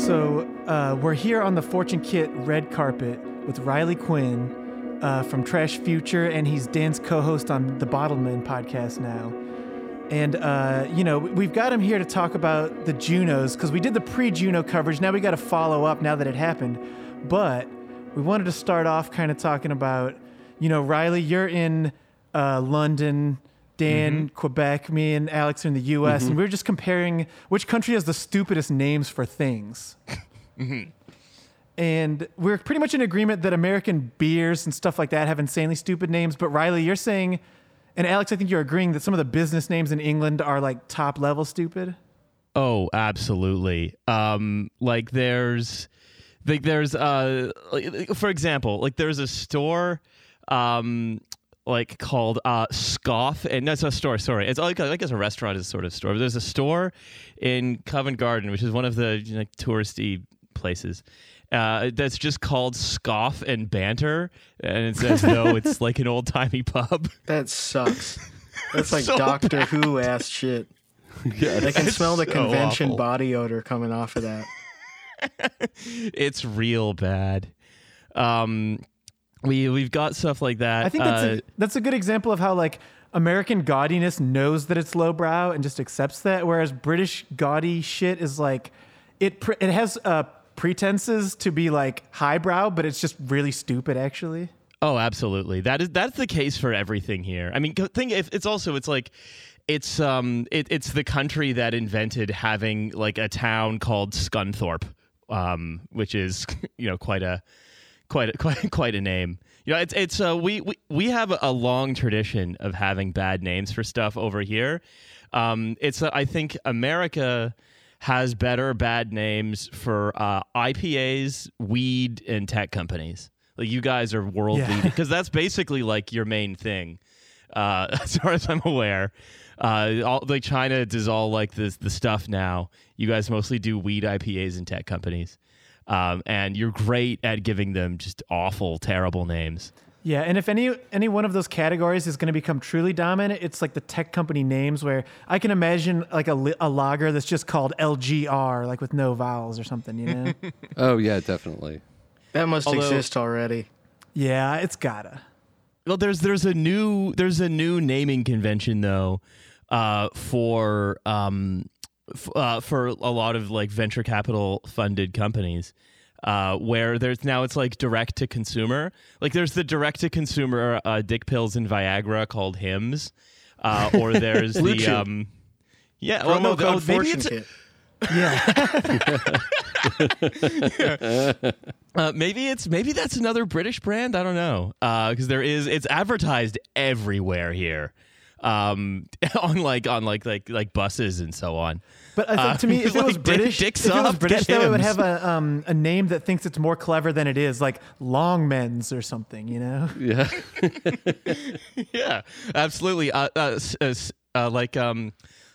So uh, we're here on the Fortune Kit red carpet with Riley Quinn uh, from Trash Future, and he's Dan's co-host on the Bottleman podcast now. And uh, you know we've got him here to talk about the Junos because we did the pre-Juno coverage. Now we got to follow up now that it happened. But we wanted to start off kind of talking about, you know, Riley, you're in uh, London. Dan, Quebec, me and Alex are in the US, and we are just comparing which country has the stupidest names for things. And we're pretty much in agreement that American beers and stuff like that have insanely stupid names. But Riley, you're saying, and Alex, I think you're agreeing that some of the business names in England are like top level stupid. Oh, absolutely. Um, like there's, like there's, uh, like, for example, like there's a store, um, like called uh, Scoff, and no, it's a store. Sorry, it's like I guess a restaurant is a sort of store. But there's a store in Covent Garden, which is one of the you know, touristy places. Uh, that's just called Scoff and Banter, and it's as though it's like an old timey pub. That sucks. That's like So Doctor Who ass shit. Yeah, I can smell the so convention awful. body odor coming off of that. it's real bad. Um, we we've got stuff like that. I think that's Uh, a, that's a good example of how like American gaudiness knows that it's lowbrow and just accepts that, whereas British gaudy shit is like it pre- it has uh, pretenses to be like highbrow, but it's just really stupid actually. Oh, absolutely. That is that's the case for everything here. I mean, if it's also it's like it's um it, it's the country that invented having like a town called Scunthorpe, um, which is you know quite a quite a, quite quite a name. You know, it's it's uh, we, we we have a long tradition of having bad names for stuff over here. Um, it's uh, I think America has better bad names for uh, IPAs, weed, and tech companies. Like you guys are world Yeah. leading because that's basically like your main thing, uh, as far as I'm aware. Uh, all, like China does all like this the stuff now. You guys mostly do weed IPAs and tech companies, um, and you're great at giving them just awful, terrible names. Yeah, and if any any one of those categories is going to become truly dominant, it's like the tech company names. Where I can imagine like a, a lager that's just called LGR, like with no vowels or something. You know? Oh yeah, definitely. That must Although- exist already. yeah, it's gotta. Well, there's there's a new there's a new naming convention though, uh, for um, f- uh, for a lot of like venture capital funded companies, uh, where there's now it's like direct to consumer. Like there's the direct to consumer uh, dick pills and Viagra called Hims, uh, or there's the um, yeah, well, no, code oh, maybe it's Kit. Yeah, Uh, maybe it's maybe that's another British brand. I don't know because there is it's advertised everywhere here, um, on like on like like like buses and so on. but I think Uh, to me, if it was like British, Dick if it was Soft, British, get though, it would have a um a name that thinks it's more clever than it is, like Longmen's or something. You know? Yeah. yeah, absolutely. Uh, uh, uh, uh, like um,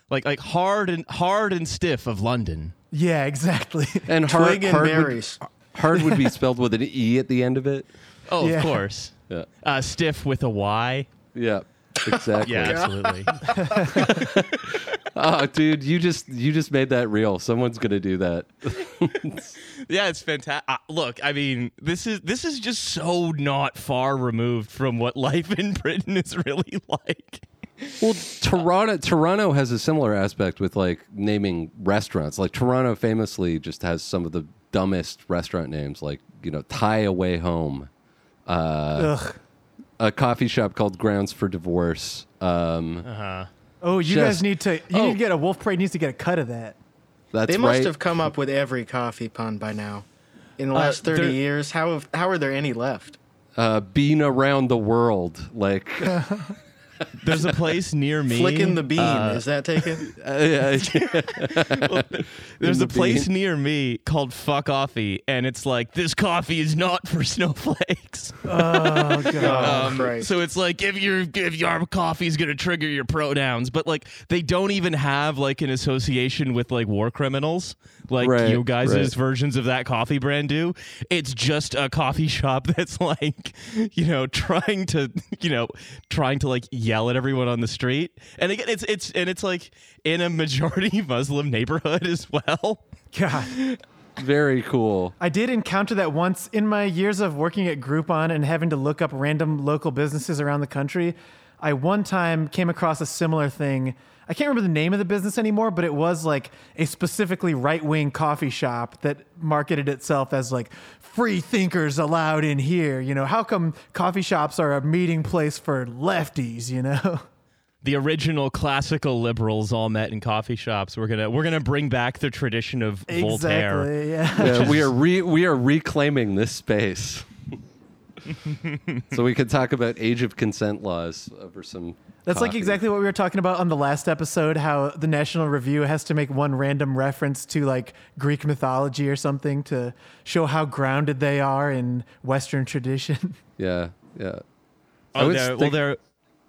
like like hard and hard and stiff of London. Yeah, exactly. And hard, Twig and hard, would, hard would be spelled with an e at the end of it. Oh, Yeah. of course. Yeah. Uh, stiff with a Y. Yeah. Exactly. Yeah, absolutely. Oh, dude, you just you just made that real. Someone's gonna do that. yeah, it's fantastic. Uh, look, I mean, this is this is just so not far removed from what life in Britain is really like. Well, Toronto Toronto has a similar aspect with like naming restaurants. Like Toronto famously just has some of the dumbest restaurant names, like you know Thai Away Home, uh, Ugh. A coffee shop called Grounds for Divorce. Um, Oh, you Just- guys need to. You Oh. need to get a Wolf Parade needs to get a cut of that. that's They must right. have come up with every coffee pun by now. In the Uh, last 30 years, how have, how are there any left? uh, been around the world. Like, uh, There's a place near me. Flicking the bean. uh, Is that taken? yeah, There's in a place bean. near me called Fuck Coffee, and it's like this coffee is not for snowflakes. Oh god. Oh, Um, Christ. so it's like if your if your coffee is gonna trigger your pronouns, but like they don't even have like an association with like war criminals, like Right, you guys' right. versions of that coffee brand do. It's just a coffee shop that's like, you know, trying to you know trying to like yell at everyone on the street, and again, it's it's and it's like in a majority Muslim neighborhood as well. God. Very cool. I did encounter that once in my years of working at Groupon and having to look up random local businesses around the country. I one time came across a similar thing. I can't remember the name of the business anymore, but it was like a specifically right wing coffee shop that marketed itself as like free thinkers allowed in here. You know, how come coffee shops are a meeting place for lefties, you know? the original classical liberals all met in coffee shops. We're gonna we're gonna bring back the tradition of Voltaire. Exactly. Yeah. Yeah, we are re- we are reclaiming this space. so we could talk about age of consent laws over some. That's like exactly what we were talking about on the last episode how the National Review has to make one random reference to like Greek mythology or something to show how grounded they are in Western tradition. Yeah, yeah. Oh, I Oh, was they're, well, think- they're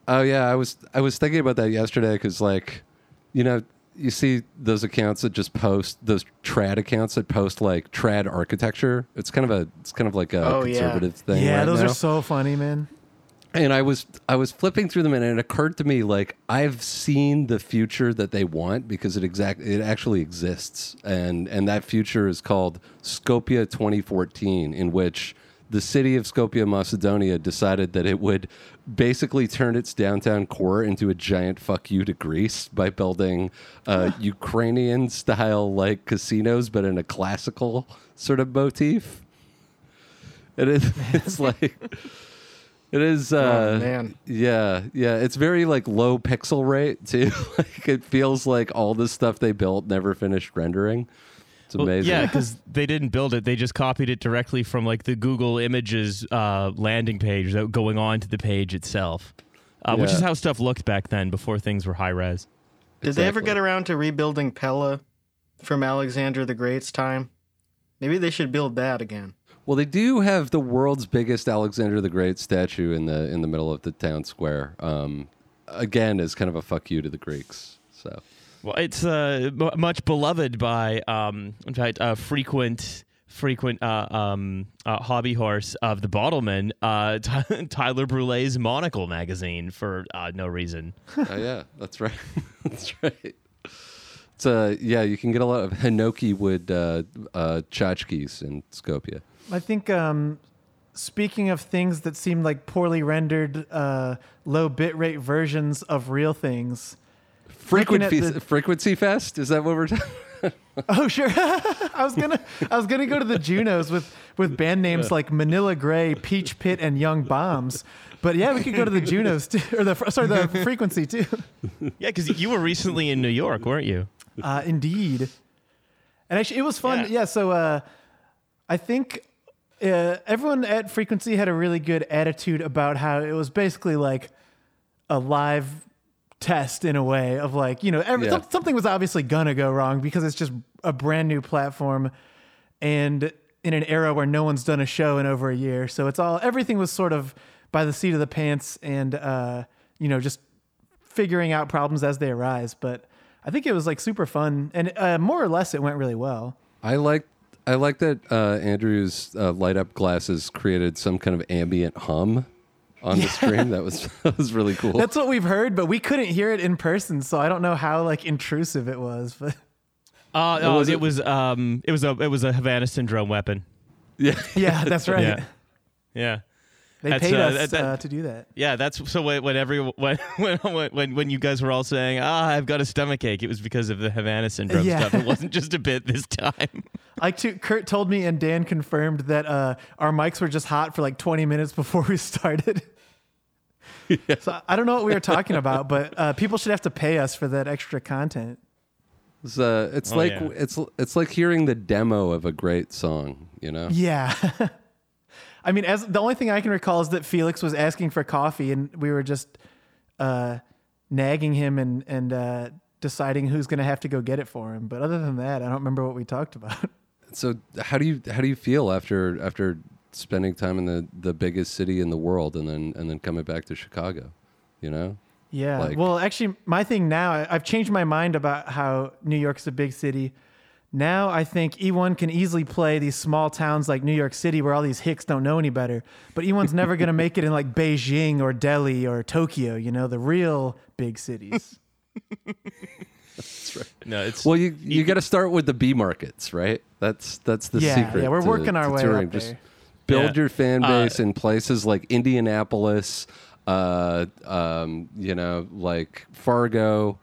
Oh yeah, I was I was thinking about that yesterday because like, you know, you see those accounts that just post those trad accounts that post like trad architecture. It's kind of a it's kind of like a Oh, yeah. conservative thing. yeah, right those now. are so funny, man. And I was I was flipping through them and it occurred to me like I've seen the future that they want because it exact it actually exists and and that future is called Skopje 2014 in which the city of Skopje Macedonia decided that it would basically turn its downtown core into a giant fuck you to Greece by building uh, Ukrainian style like casinos but in a classical sort of motif. It is it's like it is uh Oh, man. yeah, yeah. It's very like low pixel rate too. like it feels like all the stuff they built never finished rendering. It's well, amazing. yeah, because they didn't build it; they just copied it directly from like the Google Images uh, landing page, that going on to the page itself, uh, which is how stuff looked back then before things were high res. Did they ever get around to rebuilding Pella from Alexander the Great's time? Maybe they should build that again. Well, they do have the world's biggest Alexander the Great statue in the in the middle of the town square. Um, again, as kind of a fuck you to the Greeks. So Well, it's uh, much beloved by, um, in fact, a frequent frequent uh, um, uh, hobby horse of the Bottleman, uh, Ty- Tyler Brule's Monocle magazine for uh, no reason. oh yeah, that's right. that's right. It's uh yeah, you can get a lot of Hinoki wood uh, uh, tchotchkes in Skopje. I think um, speaking of things that seem like poorly rendered, uh, low bitrate versions of real things. Frequency the- frequency fest is that what we're talking? Oh sure, I was gonna I was gonna go to the Junos with with band names like Manila Grey, Peach Pit, and Young Bombs. But yeah, we could go to the Junos too, or the sorry the Frequency too. Yeah, because you were recently in New York, weren't you? Uh, indeed. And actually, it was fun. Yeah. Yeah. so uh, I think uh, everyone at Frequency had a really good attitude about how it was basically like a live test in a way of like you know every, Yeah. some- something was obviously gonna go wrong because it's just a brand new platform and in an era where no one's done a show in over a year. So it's all everything was sort of by the seat of the pants and uh, you know just figuring out problems as they arise. But i think it was like super fun and uh, more or less it went really well. I like I like that uh, Andrew's uh, light up glasses created some kind of ambient hum on the stream. That was that was really cool. that's what we've heard but we couldn't hear it in person so i don't know how like intrusive it was but Uh, oh, was it, it? was um, it was a it was a Havana syndrome weapon. yeah, yeah that's right Yeah. Yeah. They That's, paid uh, us that- that- uh, to do that Yeah, that's so when, when every when, when when when you guys were all saying, "Ah, I've got a stomach ache," it was because of the Havana syndrome Yeah. stuff. It wasn't just a bit this time. Like to, Kurt told me and Dan confirmed that uh, our mics were just hot for like 20 minutes before we started. So I don't know what we were talking about, but uh, people should have to pay us for that extra content. it's, uh, it's Oh, like yeah. it's it's like hearing the demo of a great song. You know. Yeah. I mean, as the only thing I can recall is that Felix was asking for coffee, and we were just uh, nagging him and and uh, deciding who's going to have to go get it for him. But other than that, I don't remember what we talked about. So how do you how do you feel after after spending time in the the biggest city in the world and then and then coming back to Chicago? You know. Yeah. Like- well, actually, my thing now, I've changed my mind about how New York's a big city. Now I think E1 can easily play these small towns like New York City where all these hicks don't know any better. But E1's never going to make it in like Beijing or Delhi or Tokyo, you know, the real big cities. That's right. No, it's Well, you you got to start with the B markets, right? That's that's the Yeah, secret. yeah, we're to- working our to way touring. up Just there. build Yeah. your fan Uh, base in places like Indianapolis, uh, um, you know, like Fargo,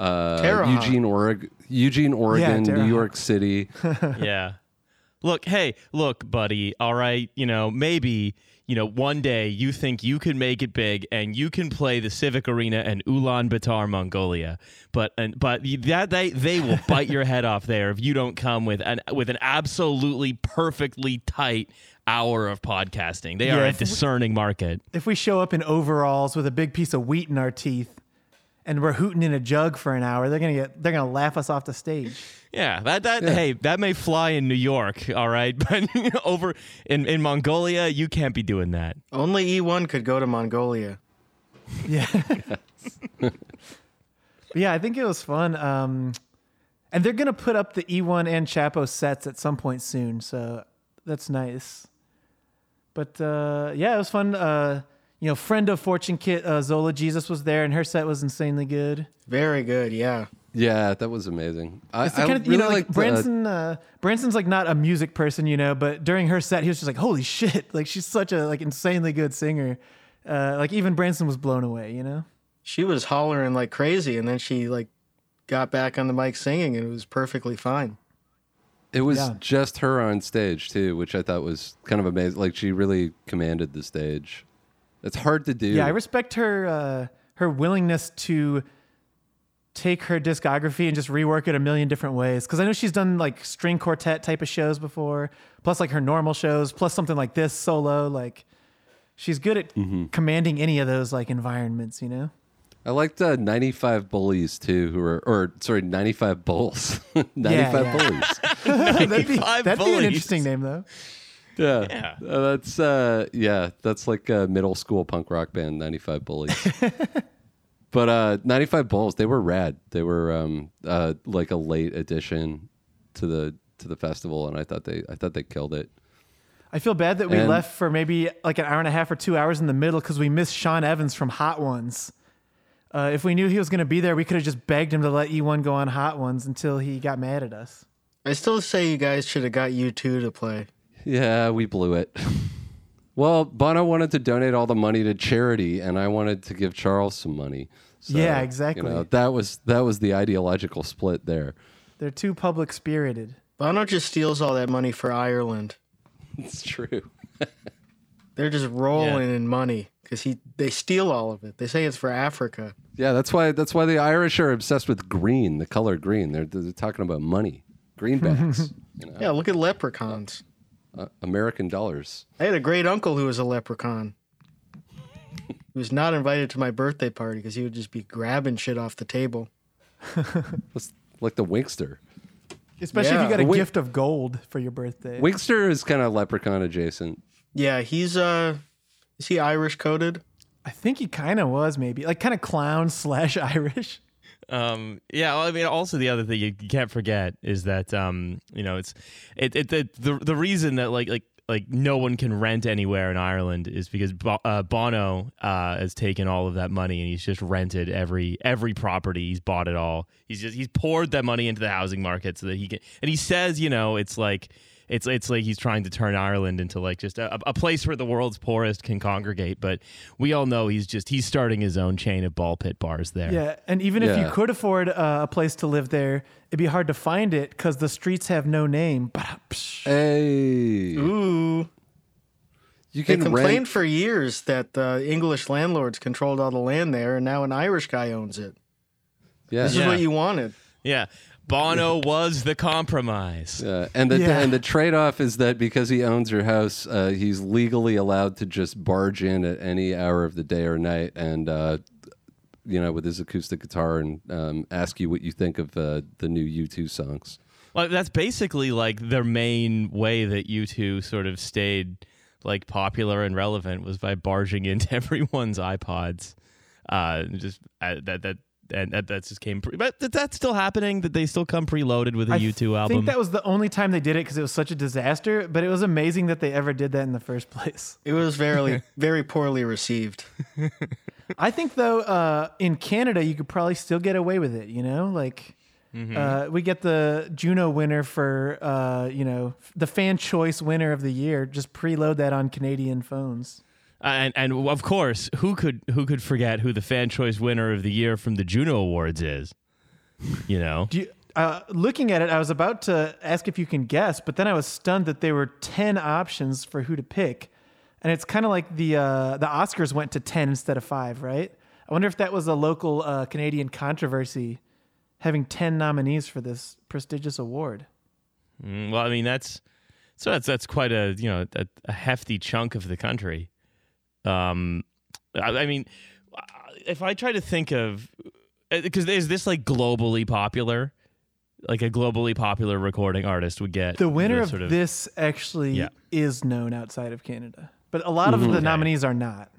uh, Eugene, Oregon, Eugene, Oregon, Terre New York City. yeah. Look, hey, look, buddy. All right, you know, maybe you know one day you think you can make it big and you can play the Civic Arena in Ulaanbaatar, Mongolia. But and but that they they will bite your head off there if you don't come with an with an absolutely perfectly tight hour of podcasting. They are a if we- discerning market. If we show up in overalls with a big piece of wheat in our teeth and we're hooting in a jug for an hour, they're gonna get they're gonna laugh us off the stage. Yeah, that that hey, that may fly in New York, all right, but over in in Mongolia, you can't be doing that. Only E1 could go to Mongolia. Yeah. Yeah, I think it was fun. Um, and they're gonna put up the E1 and Chapo sets at some point soon, so that's nice. But uh, yeah, it was fun. Uh, you know, friend of Fortune Kit uh, Zola Jesus was there, and her set was insanely good. Very good, yeah. Yeah, that was amazing. I, It's the I kind of really you know like liked, uh, Branson. Uh, Branson's like not a music person, you know, but during her set, he was just like, "Holy shit!" Like she's such a like insanely good singer. Uh, like even Branson was blown away, you know. She was hollering like crazy, and then she like got back on the mic singing, and it was perfectly fine. It was Yeah. just her on stage too, which I thought was kind of amazing. Like she really commanded the stage. It's hard to do. Yeah, I respect her uh, her willingness to take her discography and just rework it a million different ways. Because I know she's done like string quartet type of shows before, plus like her normal shows, plus something like this solo. Like she's good at Mm-hmm. commanding any of those like environments. You know. I liked uh, 95 bullies too, who were, or sorry, 95 bulls. 95 yeah. bullies. that'd be, that'd be an interesting name though. Yeah. Yeah. Uh, that's, uh, yeah, that's like a middle school punk rock band, 95 bullies. but uh, 95 bulls, they were rad. They were um, uh, like a late addition to the to the festival, and I thought they I thought they killed it. I feel bad that we And- left for maybe like an hour and a half or two hours in the middle because we missed Sean Evans from Hot Ones. Uh, if we knew he was going to be there, we could have just begged him to let E1 go on Hot Ones until he got mad at us. I still say you guys should have got you two to play. Yeah, we blew it. Well, Bono wanted to donate all the money to charity, and I wanted to give Charles some money. So, Yeah, exactly. You know, that was that was the ideological split there. They're too public spirited. Bono just steals all that money for Ireland. It's true. They're just rolling in money because he they steal all of it. They say it's for Africa. Yeah, that's why that's why the Irish are obsessed with green, the color green. They're they're talking about money, greenbacks, you know, Yeah, look at leprechauns. Uh, American dollars. I had a great uncle who was a leprechaun. he was not invited to my birthday party because he would just be grabbing shit off the table. It's like the Winkster. Especially if you got a Wait- gift of gold for your birthday. Winkster is kind of leprechaun adjacent. Yeah, he's uh, is he Irish coded? I think he kind of was maybe like kind of clown slash Irish. Um, yeah, well, I mean, also the other thing you, can't forget is that um, you know, it's it, it the, the the reason that like like like no one can rent anywhere in Ireland is because uh, Bono uh, has taken all of that money and he's just rented every every property. He's bought it all. He's just he's poured that money into the housing market so that he can. And he says, you know, it's like. It's, it's like he's trying to turn Ireland into like just a, a place where the world's poorest can congregate, but we all know he's just he's starting his own chain of ball pit bars there. Yeah, and even if you could afford uh, a place to live there, it'd be hard to find it because the streets have no name. Hey, Ooh, you they complained rent. for years that uh, English landlords controlled all the land there, and now an Irish guy owns it. Yeah, This Yeah. is what you wanted. Yeah. Bono was the compromise. Yeah, and the Yeah. and the trade off is that because he owns your house, uh, he's legally allowed to just barge in at any hour of the day or night, and uh, you know, with his acoustic guitar, and um, ask you what you think of uh, the new U two songs. Well, that's basically like their main way that U two sort of stayed like popular and relevant was by barging into everyone's iPods. Uh, just uh, that that and that, that just came. Pre- but that, that's still happening. That they still come preloaded with a I U two I think that was the only time they did it because it was such a disaster. But it was amazing that they ever did that in the first place. It was very, very poorly received. I think though, uh, in Canada, you could probably still get away with it. You know, like uh, we get the Juno winner for uh, you know the fan choice winner of the year. Just preload that on Canadian phones. And and of course, who could who could forget who the fan choice winner of the year from the Juno Awards is? You know, Do you, uh, looking at it, I was about to ask if you can guess, but then I was stunned that there were ten options for who to pick, and it's kind of like the uh, the Oscars went to ten instead of five, right? I wonder if that was a local uh, Canadian controversy, having ten nominees for this prestigious award. Mm, well, I mean that's so that's that's quite a you know a, a hefty chunk of the country. Um, I, I mean, if I try to think of because is this like globally popular, like a globally popular recording artist would get The winner of, sort of this actually Yeah. is known outside of Canada, but a lot of the nominees are not.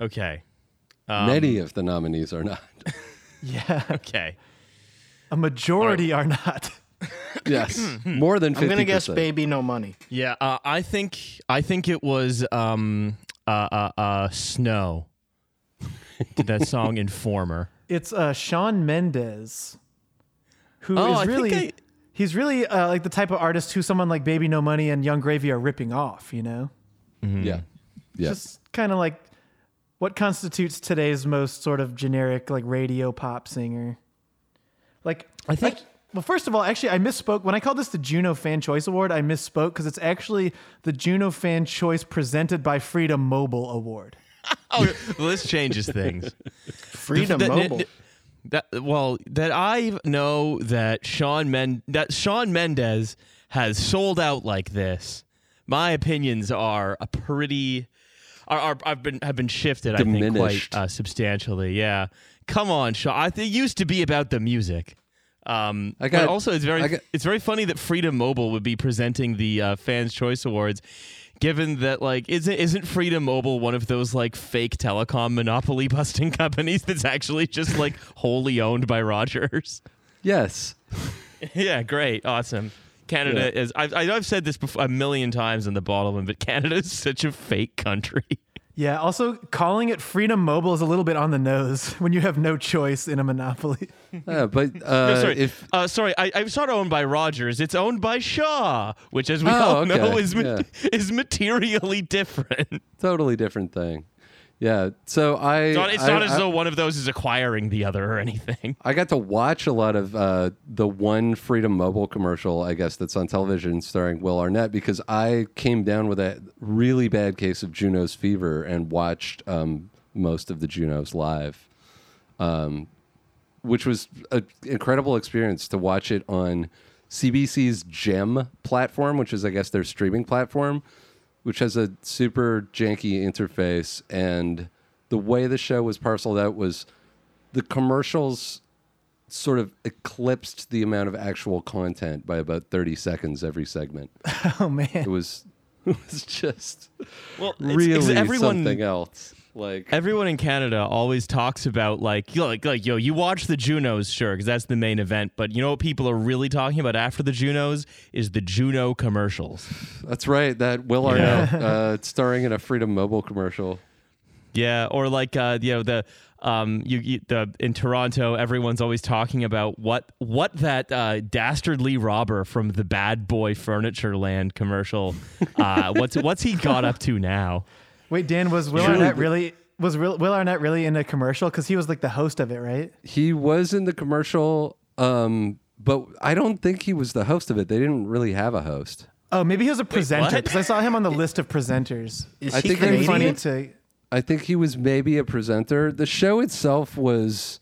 Okay, Um, Many of the nominees are not. Yeah, okay. a majority are not. yes, more than I'm gonna guess baby no money. Yeah, uh, I think I think it was um uh uh, uh Snow. Did that song Informer? It's uh, Shawn Mendes, who is Oh, I really I- he's really uh, like the type of artist who someone like Baby No Money and Young Gravy are ripping off. You know, Yeah, yeah. just kind of like what constitutes today's most sort of generic like radio pop singer. Like I think- like- well, first of all, actually, I misspoke when I called this the Juno Fan Choice Award. I misspoke because it's actually the Juno Fan Choice presented by Freedom Mobile Award. Oh, well, this changes things. Freedom That- Mobile. That, well, that I know that Sean Men that Sean Mendez has sold out like this. My opinions are a pretty are, are I've been have been shifted. I think Diminished. quite uh, substantially. Yeah, come on, Sean. I, it used to be about the music. Um, I got- but also it's very got- it's very funny that Freedom Mobile would be presenting the uh, Fans Choice Awards, given that like isn't isn't Freedom Mobile one of those like fake telecom monopoly busting companies that's actually just like wholly owned by Rogers? yes. yeah, great, awesome. Canada Yeah. is I've I've said this before, a million times in the bottom, but Canada is such a fake country. Yeah. Also, calling it Freedom Mobile is a little bit on the nose when you have no choice in a monopoly. Yeah, but uh, No, sorry, if uh, sorry. I, it's not owned by Rogers. It's owned by Shaw, which, as we Oh, all know, okay, is ma- yeah. is materially different. totally different thing. Yeah. So I It's not, it's I, not as I- though one of those is acquiring the other or anything. I got to watch a lot of uh, the one Freedom Mobile commercial, I guess, that's on television starring Will Arnett because I came down with a really bad case of Juno's fever and watched um, most of the Junos live, um, which was an incredible experience to watch it on CBC's Gem platform, which is, I guess, their streaming platform, which has a super janky interface. And the way the show was parceled out was the commercials sort of eclipsed the amount of actual content by about 30 seconds every segment. Oh man. It was it was just Well, it's- it's really everyone, something else. Like everyone in Canada always talks about like, you know, like, like, yo, you watch the Junos, sure, because that's the main event. But you know what people are really talking about after the Junos is the Juno commercials. that's right, that Will Arnett uh, starring in a Freedom Mobile commercial. Yeah, or like uh, you know the um you, you the in Toronto, everyone's always talking about what what that uh, dastardly robber from the Bad Boy Furniture Land commercial. Uh, what's what's he got up to now? Wait, Dan, was Will Surely Arnett the- really was Will, Will Arnett really in a commercial? Because he was like the host of it, right? He was in the commercial um but I don't think he was the host of it. They didn't really have a host. Oh, maybe he was a presenter what? because I saw him on the list of presenters. Is I he think Canadian? funny to. I think he was maybe a presenter. The show itself was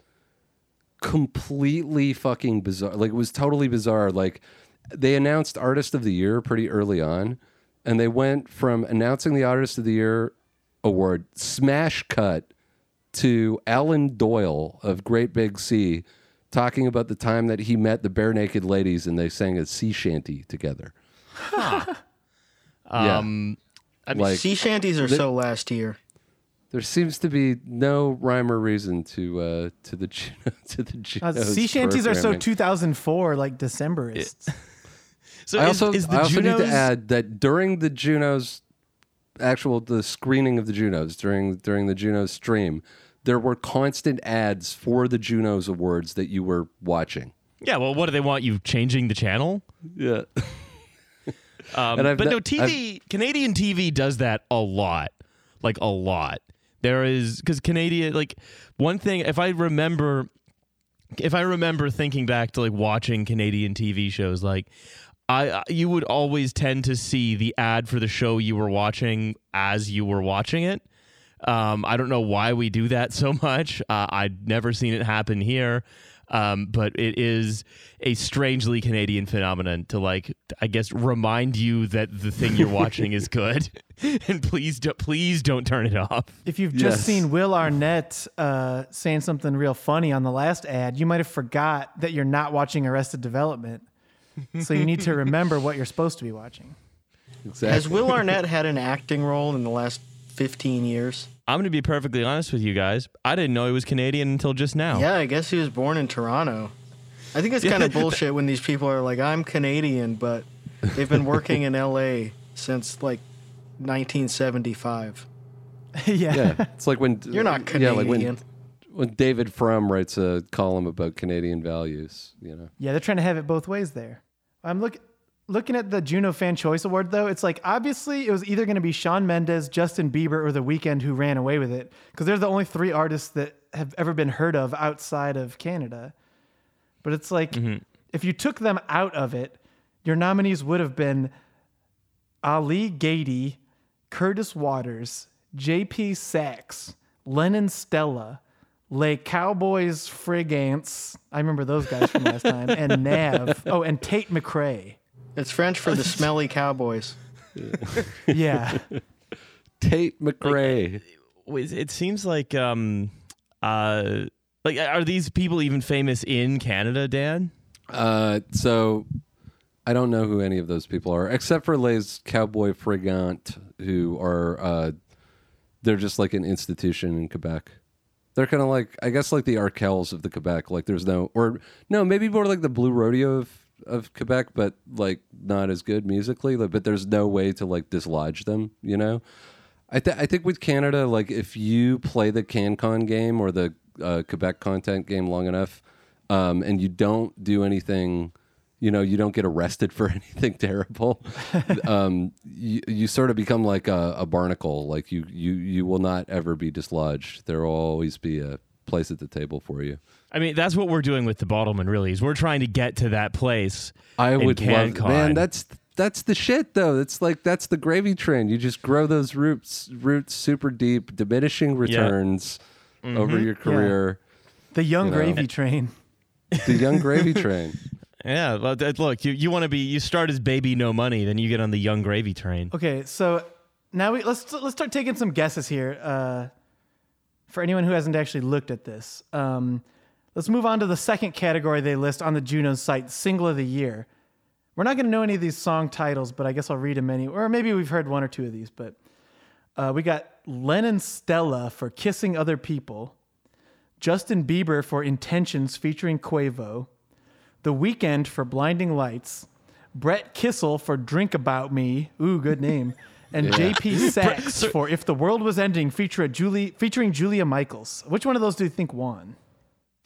completely fucking bizarre. Like it was totally bizarre. Like they announced artist of the year pretty early on and they went from announcing the artist of the year award smash cut to Alan Doyle of Great Big Sea talking about the time that he met the Barenaked Ladies and they sang a sea shanty together. Yeah. Um, I mean, Like Sea shanties are so last year. There seems to be no rhyme or reason to uh, to the Juno, to the Uh, sea shanties are so 2004, like Decemberists. So I is, also is the I also Junos need to add that during the Junos actual the screening of the Junos during during the Junos stream, there were constant ads for the Junos awards that you were watching. Yeah, well, what do they want you changing the channel? Yeah. Um, but no, TV Canadian TV does that a lot, like a lot. There is because Canadian like one thing. If I remember, if I remember thinking back to like watching Canadian TV shows, like I I- you would always tend to see the ad for the show you were watching as you were watching it. Um, I don't know why we do that so much. Uh, I'd never seen it happen here. Um, but it is a strangely Canadian phenomenon to like, I guess, remind you that the thing you're watching is good, and please, do, please don't turn it off. If you've just Yes. seen Will Arnett uh, saying something real funny on the last ad, you might have forgot that you're not watching Arrested Development. So you need to remember what you're supposed to be watching. Exactly. Has Will Arnett had an acting role in the last 15 years? I'm going to be perfectly honest with you guys. I didn't know he was Canadian until just now. Yeah, I guess he was born in Toronto. I think it's kind of bullshit when these people are like, I'm Canadian, but they've been working in LA since like 1975. yeah. yeah, it's like when You're not Yeah, Canadian. like when when David Frum writes a column about Canadian values. You know. Yeah, they're trying to have it both ways there. I'm look, looking at the Juno Fan Choice Award, though. It's like obviously it was either going to be Shawn Mendes, Justin Bieber, or The Weeknd who ran away with it because they're the only three artists that have ever been heard of outside of Canada. But it's like mm-hmm. if you took them out of it, your nominees would have been Ali Gatie, Curtis Waters, J.P. Saxe, Lennon Stella, Les Cowboys Fringants. I remember those guys from last time. And Nav. Oh, and Tate McRae. It's French for the smelly cowboys. Yeah. Tate McRae. Wait, It seems like, um, uh, like, are these people even famous in Canada, Dan? Uh, so I don't know who any of those people are, except for Les Cowboy Fringant, who are uh, they're just like an institution in Quebec. They're kind of like I guess like the Arkells of the Quebec. Like there's no or no maybe more like the Blue Rodeo of of Quebec, but like not as good musically. Like, but there's no way to like dislodge them. You know. I, th- I think with Canada, like if you play the CanCon game or the uh, Quebec content game long enough, um, and you don't do anything, you know, you don't get arrested for anything terrible, um, you, you sort of become like a, a barnacle. Like you, you, you will not ever be dislodged. There will always be a place at the table for you. I mean, that's what we're doing with the Bottleman, really, is we're trying to get to that place. I in would love, man. That's that's the shit, though. It's like that's the gravy train. You just grow those roots, roots super deep, diminishing returns over your career. The Young You know. Gravy Train. The young gravy train. Yeah, look, you, you want to be, you start as baby no money, then you get on the young gravy train. Okay, so now we let's let's start taking some guesses here. Uh, for anyone who hasn't actually looked at this, um, let's move on to the second category they list on the Juno site: single of the year. We're not going to know any of these song titles, but I guess I'll read them any, or maybe we've heard one or two of these. But uh, we got Lennon Stella for "Kissing Other People," Justin Bieber for "Intentions" featuring Quavo, The Weeknd for "Blinding Lights," Brett Kissel for "Drink About Me." Ooh, good name. And JP Saxe for "If the World Was Ending," feature Julie, featuring Julia Michaels. Which one of those do you think won?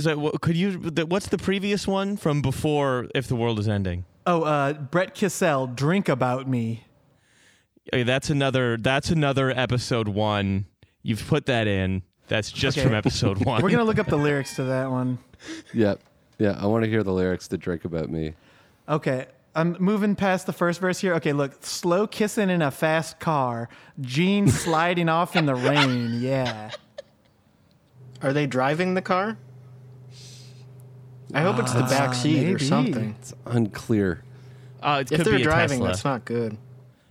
So, could you, what's the previous one from before If the World Is Ending? Oh, uh, Brett Kissel, "Drink About Me." Okay, that's another, that's another episode one. You've put that in. That's just Okay. from episode one. We're gonna look up the lyrics to that one. Yep. Yeah, I want to hear the lyrics to Drink About Me. Okay, I'm moving past the first verse here. Okay, look, slow kissing in a fast car, jeans sliding off in the rain. Yeah. Are they driving the car? I hope it's the back seat or something. It's unclear. Uh, it If could they're be a driving, Tesla. that's not good.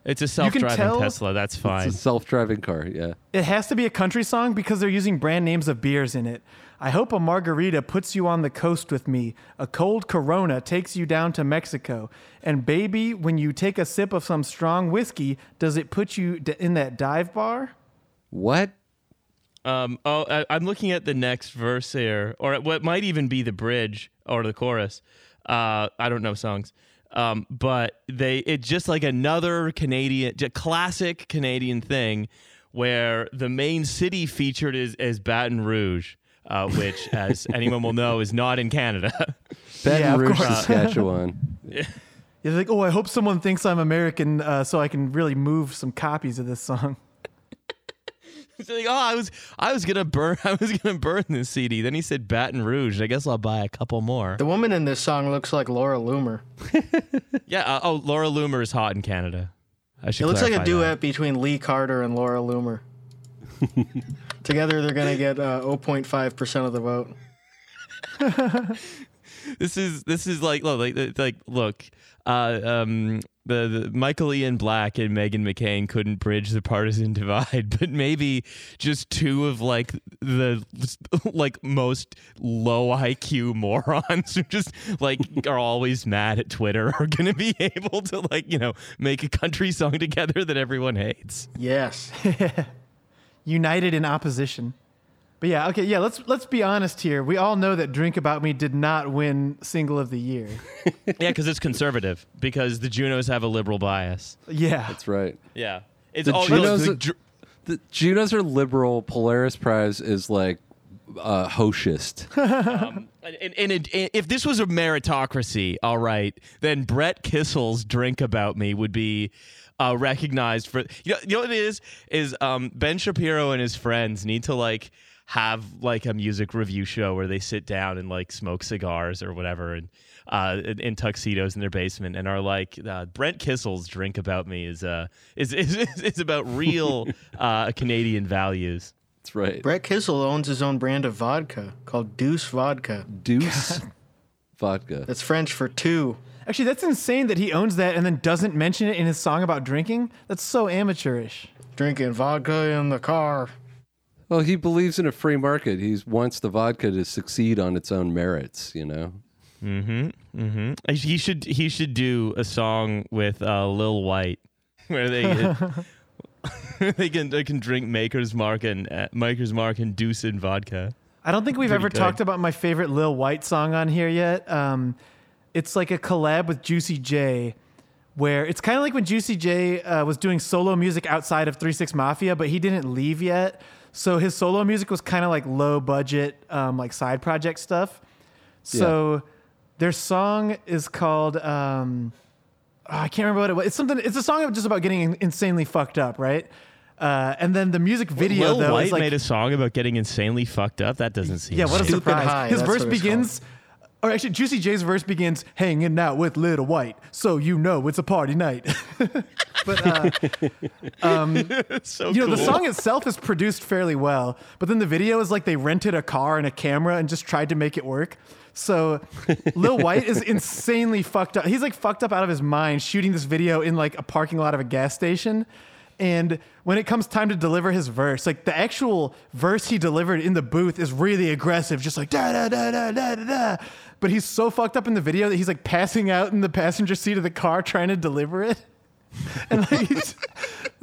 It's a self-driving Tesla. That's fine. It's a self-driving car. Yeah. It has to be a country song because they're using brand names of beers in it. I hope a margarita puts you on the coast with me. A cold Corona takes you down to Mexico. And baby, when you take a sip of some strong whiskey, does it put you d- in that dive bar? What? Um, oh, I, I'm looking at the next verse here, or what might even be the bridge or the chorus. Uh, I don't know songs. Um, but they it's just like another Canadian, classic Canadian thing, where the main city featured is as Baton Rouge, uh, which, as anyone will know, is not in Canada. Baton Yeah, of Rouge, course. Saskatchewan. Yeah, they're like, oh, I hope someone thinks I'm American, uh, so I can really move some copies of this song. He's like, oh, I was, I was gonna burn, I was gonna burn this CD. Then he said Baton Rouge. I guess I'll buy a couple more. The woman in this song looks like Laura Loomer. Yeah. Uh, oh, Laura Loomer is hot in Canada. I should. It looks like a clarify that. duet between Lee Carter and Laura Loomer. Together, they're going to get uh, 0.5% of the vote. this is this is like look like like look uh um the, the Michael Ian Black and Meghan McCain couldn't bridge the partisan divide, but maybe just two of like the like most low IQ morons who just like are always mad at Twitter are gonna be able to like you know make a country song together that everyone hates. Yes. United in opposition. But yeah, okay, yeah. Let's let's be honest here. We all know that "Drink About Me" did not win Single of the Year. Yeah, because it's conservative. Because the Junos have a liberal bias. Yeah, That's right. Yeah, it's The all Junos, the dr- the Junos are liberal. Polaris Prize is like uh, hostist. And, and, it- and if this was a meritocracy, all right, then Brett Kissel's "Drink About Me" would be uh, recognized for. You know, you know what it is? Is um, Ben Shapiro and his friends need to like have like a music review show where they sit down and like smoke cigars or whatever and uh, in, in tuxedos in their basement and are like uh, Brent Kissel's "Drink About Me" is uh is is, is about real uh, Canadian values. That's right. Brett Kissel owns his own brand of vodka called Deuce Vodka. Deuce vodka. That's French for two. Actually, that's insane that he owns that and then doesn't mention it in his song about drinking. That's so amateurish. Drinking vodka in the car. Well, he believes in a free market. He wants the vodka to succeed on its own merits. You know. Mm-hmm. Mm-hmm. He should he should do a song with uh, Lil Wyte where they they can they can drink Maker's Mark and uh, Maker's Mark and Deuce and vodka. I don't think we've Pretty ever good. talked about my favorite Lil Wyte song on here yet. Um, it's like a collab with Juicy J, where it's kind of like when Juicy J uh, was doing solo music outside of Three Six Mafia, but he didn't leave yet. So his solo music was kind of like low budget, um, like side project stuff. So their song is called. Um, oh, I can't remember what it was. It's something. It's a song just about getting insanely fucked up, right? Uh, and then the music video Lil though White is like made a song about getting insanely fucked up. That doesn't seem yeah, what a. Stupid surprise. High, His verse what it's begins, or actually, Juicy J's verse begins, hanging out with Little White, so you know it's a party night. but, uh, so you know, the song itself is produced fairly well, but then the video is like they rented a car and a camera and just tried to make it work. So Lil Wyte is insanely fucked up. He's like fucked up out of his mind shooting this video in like a parking lot of a gas station. And when it comes time to deliver his verse, like the actual verse he delivered in the booth is really aggressive, just like da da da da da da. But he's so fucked up in the video that he's like passing out in the passenger seat of the car trying to deliver it. And like he's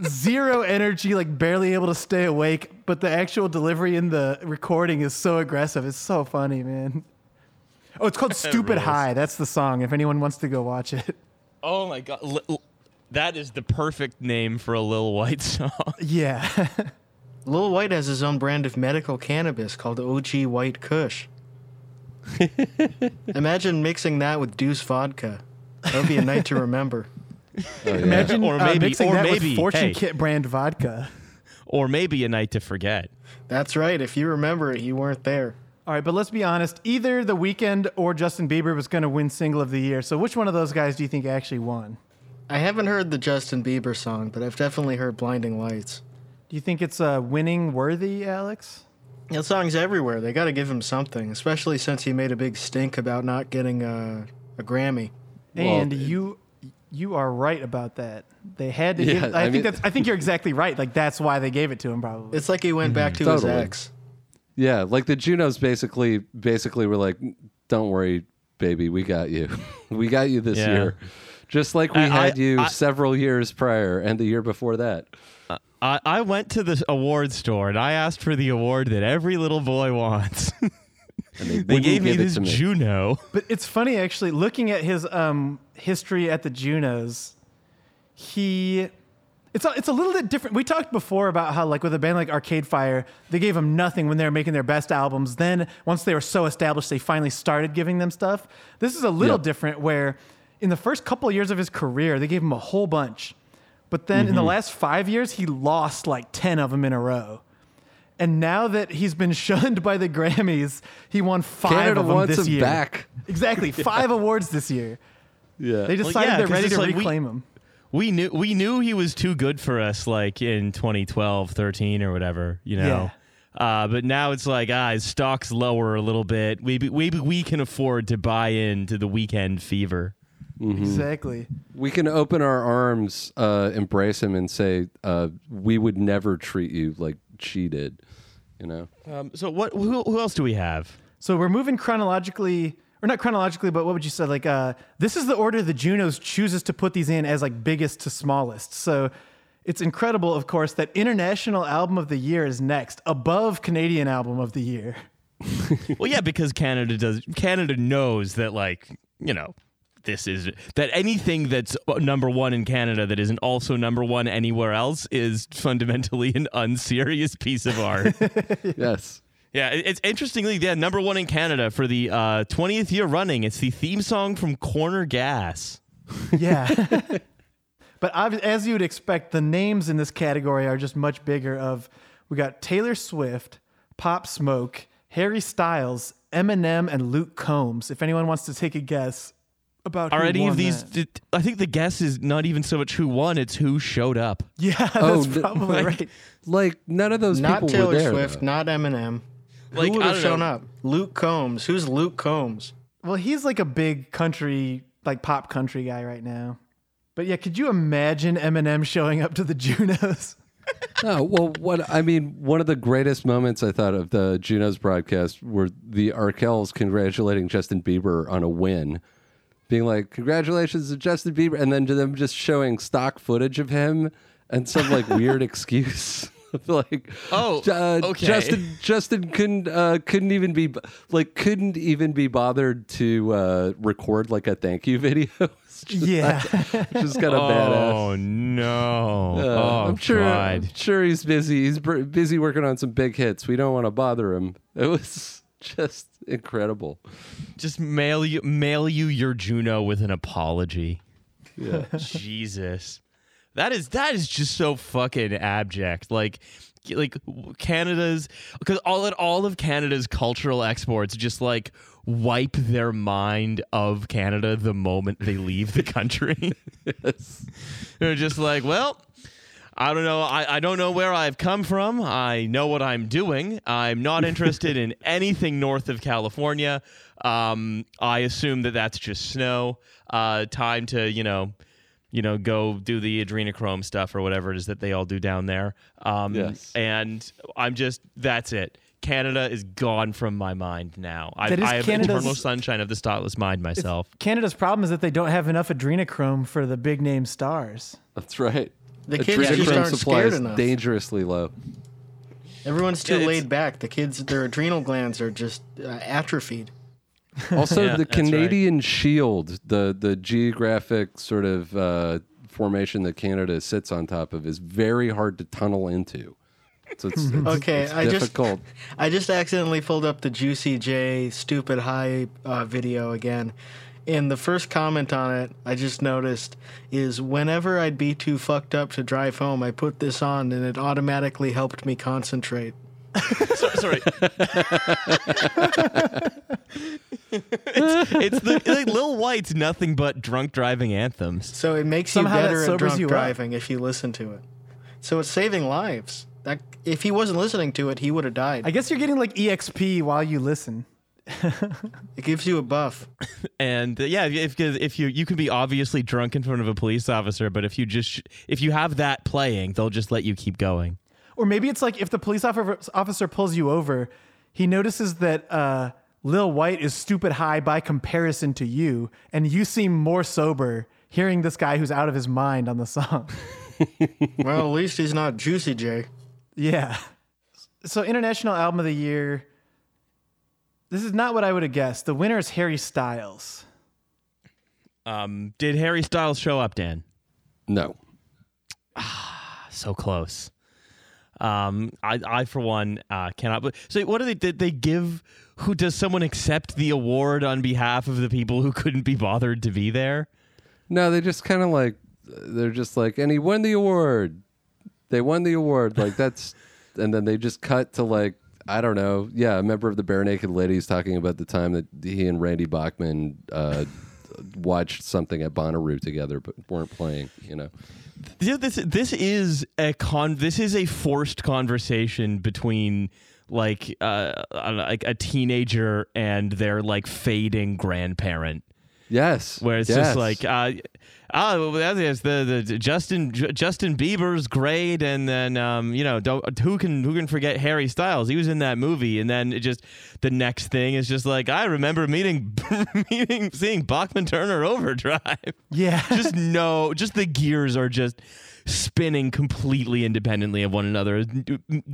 zero energy, like barely able to stay awake. But the actual delivery in the recording is so aggressive. It's so funny, man. Oh, it's called Stupid rules. High. That's the song. If anyone wants to go watch it. Oh my god, Li- Li- that is the perfect name for a Lil Wyte song. Yeah. Lil Wyte has his own brand of medical cannabis called OG White Kush. Imagine mixing that with Deuce Vodka. That would be a night to remember. Oh, yeah. Imagine Or uh, maybe- mixing or that maybe, with Fortune hey. Kit brand vodka. or maybe a night to forget. That's right. If you remember it, you weren't there. All right, but let's be honest. Either The Weeknd or Justin Bieber was going to win Single of the Year. So which one of those guys do you think actually won? I haven't heard the Justin Bieber song, but I've definitely heard Blinding Lights. Do you think it's uh, winning worthy, Alex? That song's everywhere. They got to give him something, especially since he made a big stink about not getting a, a Grammy. Well, and you you are right about that. They had to. Yeah, give, I, I think that's. I think you're exactly right. Like that's why they gave it to him, probably. It's like he went mm-hmm. back to Totally. his ex. Yeah, like the Junos basically basically were like, "Don't worry, baby, we got you. we got you this Yeah. year." Just like we I- had I- you I- several years prior and the year before that. I, I went to the award store and I asked for the award that every little boy wants. and they, They gave me give it this to me. Juno. But it's funny actually looking at his um, history at the Junos. He, it's a, it's a little bit different. We talked before about how like with a band like Arcade Fire, they gave them nothing when they were making their best albums. Then once they were so established, they finally started giving them stuff. This is a little Yep. different where in the first couple of years of his career, they gave him a whole bunch. But then in the last five years, he lost like 10 of them in a row. And now that he's been shunned by the Grammys, he won five Canada of them this year. back. Exactly, five awards this year. Yeah, They decided yeah, they're ready to like we- reclaim him. We knew we knew he was too good for us, like in 2012, 13, or whatever, you know. Uh, but now it's like ah, his stock's lower a little bit. We we we can afford to buy into the Weeknd fever. Exactly. we can open our arms, uh, embrace him, and say uh, we would never treat you like she did. You know, Um, so what? Who, who else do we have? So we're moving chronologically, or not chronologically, but what would you say? Like, uh, this is the order the Junos chooses to put these in as like biggest to smallest. So it's incredible, of course, that International Album of the Year is next, above Canadian Album of the Year. well, yeah, because Canada does. Canada knows that, like, you know, this is that anything that's number one in Canada that isn't also number one anywhere else is fundamentally an unserious piece of art. yes. yeah, it's interestingly, yeah, number one in Canada for the uh, 20th year running. It's the theme song from Corner Gas. Yeah. but as you would expect, the names in this category are just much bigger. Of we got Taylor Swift, Pop Smoke, Harry Styles, Eminem, and Luke Combs. If anyone wants to take a guess about Are who any won of these? that. I think the guess is not even so much who won; it's who showed up. Yeah, that's Oh, probably like- right. Like none of those Not people Taylor were there. Swift, though. not Eminem. Like, Who would have don't shown know. up? Luke Combs. Who's Luke Combs? Well, he's like a big country, like pop country guy right now. But yeah, could you imagine Eminem showing up to the Junos? No, well, what I mean, one of the greatest moments I thought of the Junos broadcast were the Arkells congratulating Justin Bieber on a win, being like, "Congratulations to Justin Bieber," and then to them just showing stock footage of him and some like weird excuse. of, like Oh, uh, okay. Justin Justin couldn't uh, couldn't even be like couldn't even be bothered to uh, record like a thank you video. Just- yeah. just kind of badass. Oh no! Uh, oh I'm sure. I'm sure he's busy. He's br- busy working on some big hits. We don't want to bother him. It was just incredible. Just mail you mail you your Juno with an apology. Yeah. Jesus. That is that is just so fucking abject. Like like Canada's because all all of Canada's cultural exports just like wipe their mind of Canada the moment they leave the country. yes. They're just like, well, I don't know. I, I don't know where I've come from. I know what I'm doing. I'm not interested in anything north of California. Um, I assume that that's just snow. Uh, time to, you know, you know, go do the adrenochrome stuff or whatever it is that they all do down there. Um, Yes. And I'm just, that's it. Canada is gone from my mind now. I, That is I have Canada's- eternal sunshine of the thoughtless mind myself. Canada's problem is that they don't have enough adrenochrome for the big name stars. That's right. The kids just aren't supply scared is enough. dangerously low. Everyone's too Yeah, it's- laid back. The kids, their adrenal glands are just uh, atrophied. Also, Yeah, the that's right. Canadian Shield, the the geographic sort of uh, formation that Canada sits on top of, is very hard to tunnel into. So it's, it's Okay, it's I just- difficult. I just accidentally pulled up the Juicy J stupid high uh, video again. And the first comment on it, I just noticed, is whenever I'd be too fucked up to drive home, I put this on and it automatically helped me concentrate. So- sorry. it's, it's the like, Lil Wyte's nothing but drunk driving anthems. So it makes Somehow you better at drunk you up. driving if you listen to it. So it's saving lives. That if he wasn't listening to it, he would have died. I guess you're getting like EXP while you listen. It gives you a buff. And uh, yeah, if if you you can be obviously drunk in front of a police officer, but if you just if you have that playing, they'll just let you keep going. Or maybe it's like if the police officer officer pulls you over, he notices that uh, Lil Wyte is stupid high by comparison to you, and you seem more sober hearing this guy who's out of his mind on the song. Well, at least he's not Juicy J. yeah. So, International Album of the Year. This is not what I would have guessed. The winner is Harry Styles. Um, did Harry Styles show up, Dan? No. Ah, So close. Um, I, I for one, uh, cannot. But so, what do they? Did they give? Who does someone accept the award on behalf of the people who couldn't be bothered to be there? No, they just kind of like they're just like, and he won the award. They won the award. Like that's, and then they just cut to like I don't know. Yeah, a member of the Barenaked Ladies talking about the time that he and Randy Bachman uh, watched something at Bonnaroo together, but weren't playing. You know. This this is a con. This is a forced conversation between like uh like a teenager and their like fading grandparent. Yes. where it's yes. just like uh oh well, that is the the Justin J- Justin Bieber's great and then um you know don't who can who can forget Harry Styles? He was in that movie and then it just the next thing is just like I remember meeting meeting seeing Bachman Turner Overdrive. Yeah. just no just the gears are just spinning completely independently of one another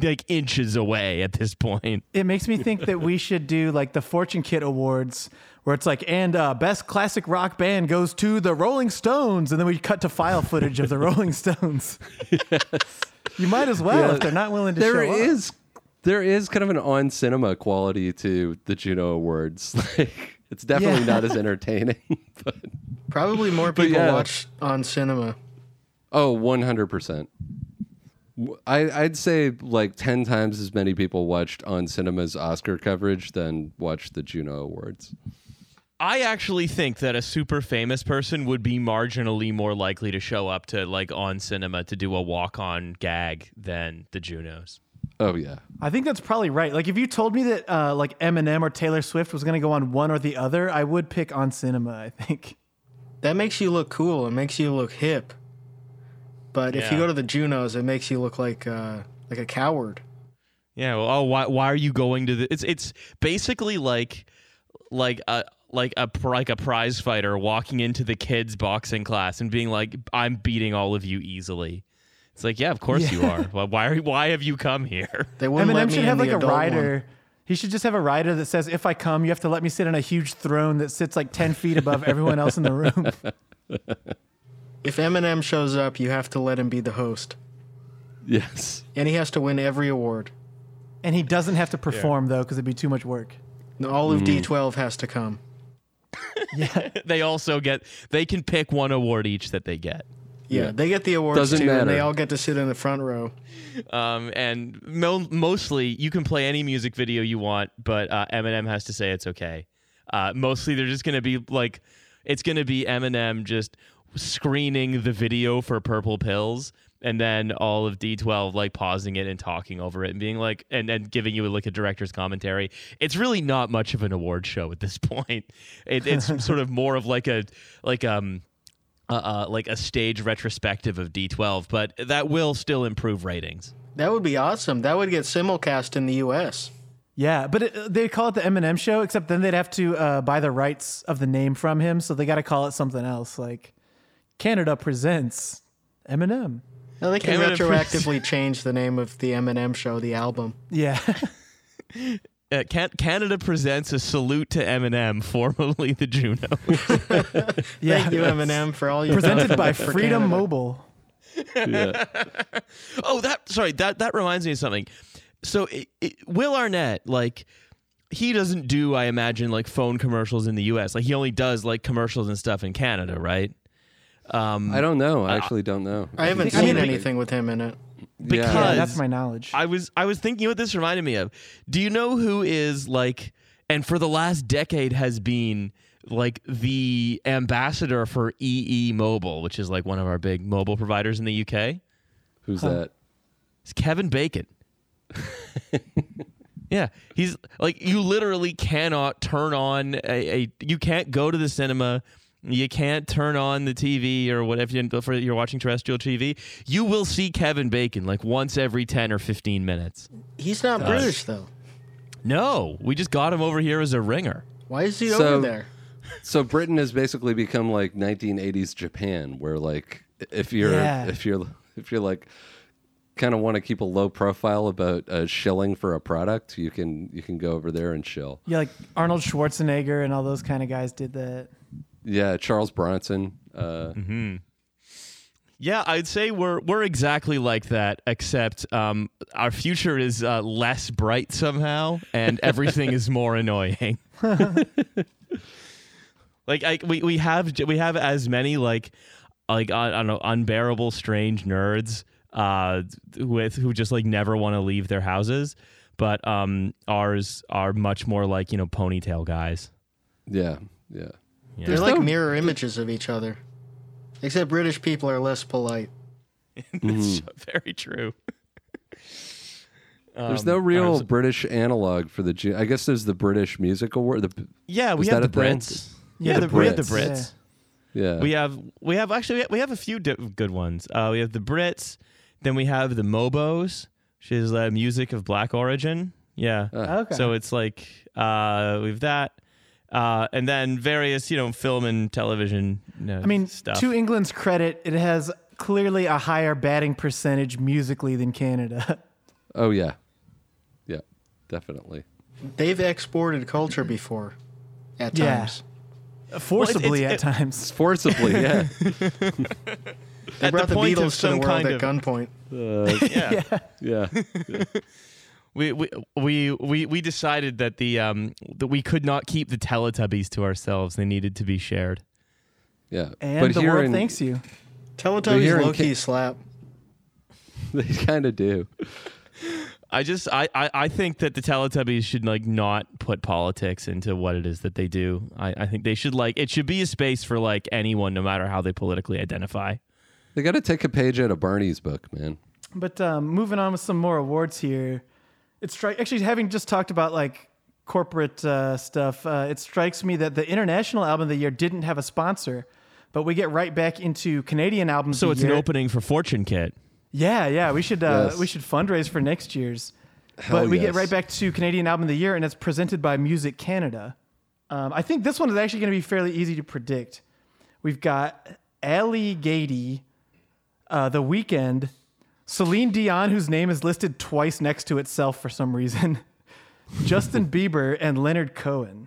like inches away at this point. It makes me think that we should do like the Fortune Kit Awards, where it's like, and uh, best classic rock band goes to the Rolling Stones, and then we cut to file footage of the Rolling Stones. You might as well Yeah. if they're not willing to There show up. is there is kind of an on cinema quality to the Juno Awards. Like it's definitely Yeah. not as entertaining, but Probably more people yeah. watch on cinema. oh, 100%. I, I'd say like 10 times as many people watched on cinema's Oscar coverage than watched the Juno Awards. I actually think that a super famous person would be marginally more likely to show up to like on cinema to do a walk on gag than the Junos. Oh, yeah. I think that's probably right. Like if you told me that uh, like Eminem or Taylor Swift was going to go on one or the other, I would pick on cinema. I think. That makes you look cool. It makes you look hip. But if you go to the Junos, it makes you look like uh, like a coward. Yeah. Well, oh, why why are you going to the? It's it's basically like like a like a like a prize fighter walking into the kids boxing class and being like, "I'm beating all of you easily." It's like, yeah, of course you are. Well, why are why have you come here? They wouldn't let me should have like a adult one. rider. He should just have a rider that says, "If I come, you have to let me sit on a huge throne that sits like ten feet above everyone else in the room." If Eminem shows up, you have to let him be the host, Yes. and he has to win every award. and he doesn't have to perform though, because it'd be too much work. And all of hmm. D12 has to come. Yeah. they also get they can pick one award each that they get. Yeah, Yeah. they get the awards Doesn't too, and they all get to sit in the front row. Um, and mo- mostly you can play any music video you want, but uh, Eminem has to say it's okay. Uh, mostly they're just gonna be like, it's gonna be Eminem just screening the video for Purple Pills, and then all of D12 like pausing it and talking over it and being like, and then giving you like a director's commentary. It's really not much of an award show at this point. It, it's sort of more of like a like um uh, uh, like a stage retrospective of D12, but that will still improve ratings. That would be awesome. That would get simulcast in the U.S. Yeah, but it, they call it the Eminem show, except then they'd have to uh, buy the rights of the name from him, so they got to call it something else, like Canada presents Eminem. Now they can Canada retroactively change the name of the Eminem show, the album. Yeah, Uh, Can- Canada presents a salute to Eminem, formerly the Juno. yeah. Thank you, Eminem, for all you Presented by Freedom Canada. Mobile. Yeah. oh, that sorry, that that reminds me of something. So it, it, Will Arnett, like he doesn't do, I imagine, like phone commercials in the U.S. Like he only does like commercials and stuff in Canada, right? Um, I don't know. I actually don't know. I haven't I seen mean- anything with him in it. because Yeah, that's my knowledge. I was I was thinking what this reminded me of. Do you know who is like and for the last decade has been like the ambassador for EE Mobile, which is like one of our big mobile providers in the UK? Who's that? It's Kevin Bacon. yeah, he's like you literally cannot turn on a, a you can't go to the cinema. You can't turn on the TV or whatever you, for you're watching terrestrial TV. You will see Kevin Bacon like once every 10 or 15 minutes. He's not British though. No, we just got him over here as a ringer. Why is he So- over there? So Britain has basically become like 1980s Japan, where like if you're Yeah. if you're if you're like kind of want to keep a low profile about uh, shilling for a product, you can you can go over there and shill. Yeah, like Arnold Schwarzenegger and all those kind of guys did that. Yeah, Charles Bronson. Uh, Yeah, I'd say we're we're exactly like that, except um, our future is uh, less bright somehow, and everything is more annoying. like I, we we have we have as many like like I, I don't know unbearable strange nerds uh, with who just like never want to leave their houses, but um, ours are much more like you know ponytail guys. yeah, yeah. Yeah. They're like no- mirror images of each other. Except British people are less polite. It's very true. There's Um, no real ours- British analog for the. I guess there's the British Music Award. The, Yeah, we have the? Brits. Yeah, Yeah, the the we have the Brits. Brits. yeah, We have we have actually we have a few di- good ones. Uh, we have the Brits, then we have the Mobos, which is uh, music of black origin. Yeah. Okay. So it's like uh, we've that, uh, and then various you know film and television. You know, I mean, stuff. to England's credit, it has clearly a higher batting percentage musically than Canada. Oh yeah, yeah, definitely. They've exported culture before at Yeah. times. Forcibly it's- at it- times. Forcibly, yeah. They At brought the the, Beatles to the some world kind at of- gunpoint. yeah. yeah. We, we we we we decided that the um that we could not keep the Teletubbies to ourselves. They needed to be shared. Yeah. And but the here world in, thanks you. Teletubbies low key Ca- slap. They kind of do. I just I, I, I think that the Teletubbies should like not put politics into what it is that they do. I, I think they should like it should be a space for like anyone, no matter how they politically identify. They got to take a page out of Barney's book, man. But um, moving on with some more awards here, it strikes actually having just talked about like corporate uh, stuff. Uh, it strikes me that the international album of the year didn't have a sponsor, but we get right back into Canadian albums. So of it's the an opening for Fortune Kit. Yeah, yeah. We should uh, Yes. we should fundraise for next year's. Hell but we yes. get right back to Canadian album of the year, and it's presented by Music Canada. Um, I think this one is actually going to be fairly easy to predict. We've got Ali Gatie, uh, The Weeknd, Celine Dion, whose name is listed twice next to itself for some reason, Justin Bieber, and Leonard Cohen.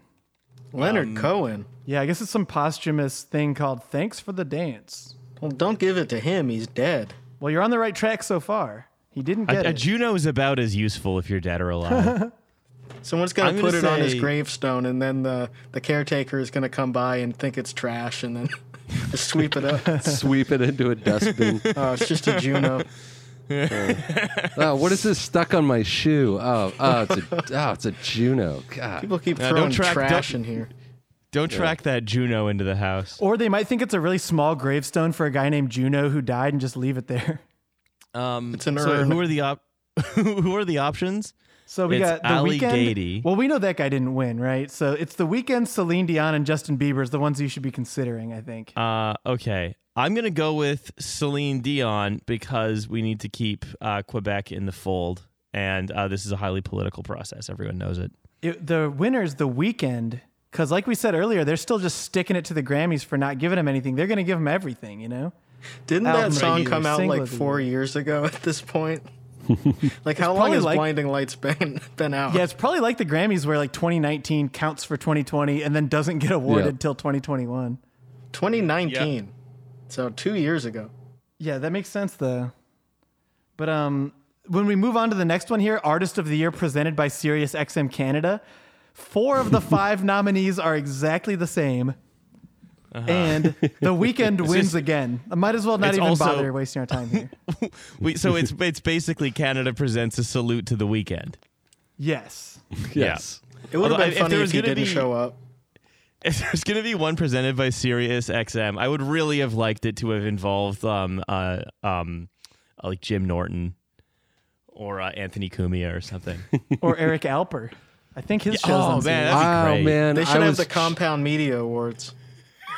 Leonard Um, Cohen. Yeah, I guess it's some posthumous thing called "Thanks for the Dance." Well, don't give it to him. He's dead. Well, you're on the right track so far. He didn't get A, a. Juno is about as useful if you're dead or alive. Someone's gonna I'm put gonna it on his gravestone, and then the the caretaker is gonna come by and think it's trash, and then just sweep it up. Sweep it into a dustbin. Oh, it's just a Juno. oh, what is this stuck on my shoe? Oh, oh, it's a, oh, it's a Juno. God. People keep Uh, don't throwing track- trash don't- in here. Don't track that Juno into the house. Or they might think it's a really small gravestone for a guy named Juno who died and just leave it there. Um, It's an so urn. who are the op- who are the options? So we It's got the Ali Weeknd. Gatie. Well, we know that guy didn't win, right? So it's the Weeknd. Celine Dion and Justin Bieber is the ones you should be considering. I think. Uh, okay, I'm gonna go with Celine Dion because we need to keep uh, Quebec in the fold, and uh, this is a highly political process. Everyone knows it. It, the winner's the Weeknd because, like we said earlier, they're still just sticking it to the Grammys for not giving them anything. They're going to give them everything, you know. Didn't Album that song come out like four year. years ago at this point? like how long has like- Blinding Lights been been out? Yeah, it's probably like the Grammys where like 2019 counts for 2020 and then doesn't get awarded Yeah. till 2021. 2019. So two years ago. Yeah, that makes sense though. But um, when we move on to the next one here, Artist of the Year presented by Sirius XM Canada, four of the five nominees are exactly the same. And the Weeknd wins is- again. I might as well not even also- bother wasting our time here. We, so it's it's basically Canada presents a salute to the Weeknd. yes. Yes. It would have been funny there if, he didn't be- show up. If there's going to be one presented by Sirius XM, I would really have liked it to have involved um uh um uh, like Jim Norton or uh, Anthony Cumia or something. Or Eric Alper. I think his show's oh on man, that'd be Oh man, They should I have was the Compound Media Awards.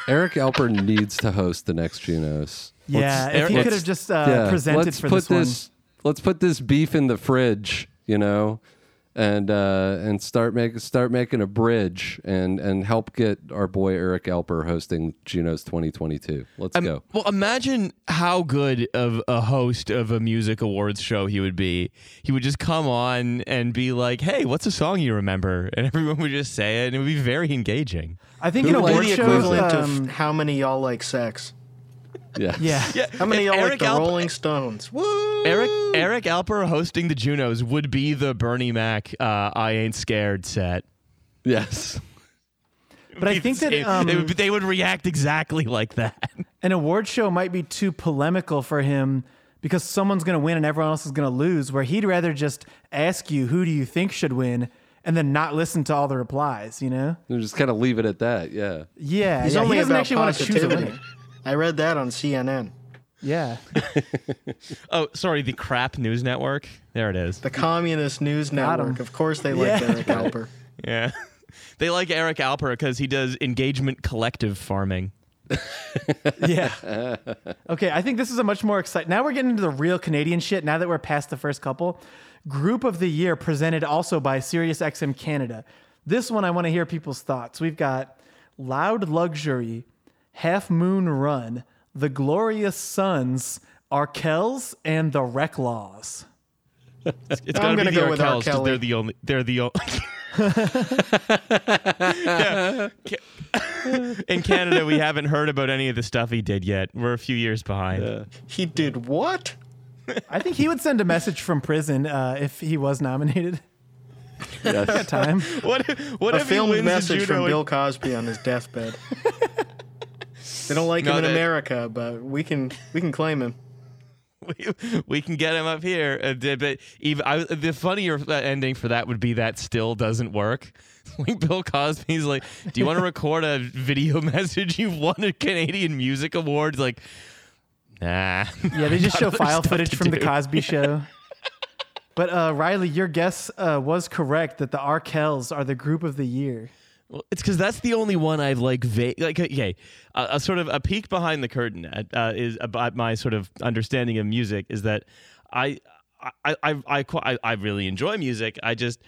Eric Alper needs to host the next Junos. Yeah, if he let's- could have just uh, yeah, presented let's for put this, one. let's put this beef in the fridge, you know, and uh, and start make start making a bridge and and help get our boy Eric Alper hosting Juno's 2022. Let's Um, go. Well, imagine how good of a host of a music awards show he would be. He would just come on and be like, "Hey, what's a song you remember?" And everyone would just say it, and it would be very engaging. I think Who in would award be the equivalent um, of how many y'all like sex? Yeah. yeah, Yeah, How many if y'all like the Alper- Rolling Stones? Woo! Eric Eric Alper hosting the Junos would be the Bernie Mac uh, "I Ain't Scared" set. Yes. But I think that, They- um, they, would, they would react exactly like that. an award show might be too polemical for him because someone's going to win and everyone else is going to lose. Where he'd rather just ask you, "Who do you think should win?" and then not listen to all the replies. You know? And just kind of leave it at that. Yeah. Yeah, He's yeah. only he doesn't about actually want to choose a positivity. winner. I read that on CNN. Yeah, Oh, sorry, the crap news network. There it is. The Communist News Got 'em. Network. Of course, they like Yeah. Eric Alper. Yeah. They like Eric Alper because he does engagement collective farming. yeah. Okay, I think this is a much more exciting. Now we're getting into the real Canadian shit. Now that we're past the first couple, Group of the Year presented also by SiriusXM Canada. This one I want to hear people's thoughts. We've got Loud Luxury, Half Moon Run, The Glorious Sons, Arkells, and The Reklaws. It's I'm gonna, gonna be the go with R. Arkells 'cause Kelly. they're the only. They're the only. Yeah. In Canada, we haven't heard about any of the stuff he did yet. We're a few years behind. He did what? I think he would send a message from prison uh, if he was nominated. Yes. Time. What? If, what A if he filmed wins message from judo? Bill Cosby on his deathbed. they don't like No, him in they- America, but we can we can claim him. we, we can get him up here. Uh, but even I, the funnier uh, ending for that would be that still doesn't work. Like Bill Cosby's like, "Do you want to record a video message? You've won a Canadian Music Award." Like, nah. Yeah, they just show file footage from the do. Cosby Show. But uh, Riley, your guess uh, was correct that the Arkells are the group of the year. Well, it's because that's the only one I've like va- like okay, a, sort of a peek behind the curtain at, uh, is about my sort of understanding of music is that I I I I, I, I really enjoy music. I just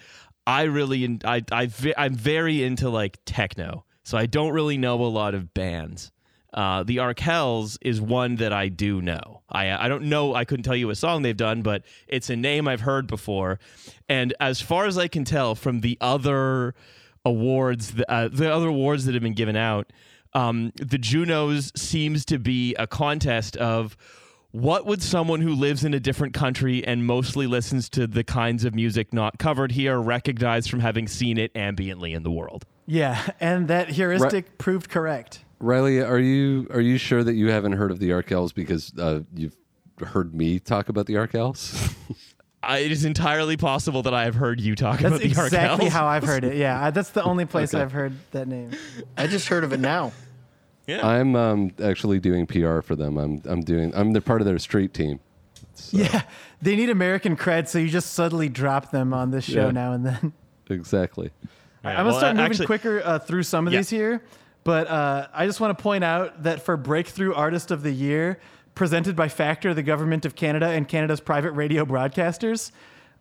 I really I, I I'm very into like techno, so I don't really know a lot of bands. Uh, the Arkells is one that I do know. I I don't know. I couldn't tell you a song they've done, but it's a name I've heard before. And as far as I can tell from the other awards, th- uh, the other awards that have been given out, um, the Junos seems to be a contest of what would someone who lives in a different country and mostly listens to the kinds of music not covered here recognize from having seen it ambiently in the world. Yeah, and that heuristic proved correct. Riley, are you are you sure that you haven't heard of the Arkells because uh, you've heard me talk about the Arkells? I, it is entirely possible that I have heard you talk That's about the exactly Arkells. Exactly how I've heard it. Yeah, I- that's the only place Okay. I've heard that name. I just heard of it now. Yeah. I'm um, actually doing PR for them. I'm I'm doing I'm the part of their street team. Yeah, they need American cred, so you just subtly drop them on this show Yeah. now and then. Exactly. Yeah, I'm gonna well, start moving actually- quicker uh, through some of Yeah. these here, but uh, I just want to point out that for Breakthrough Artist of the Year, presented by Factor, the Government of Canada, and Canada's private radio broadcasters,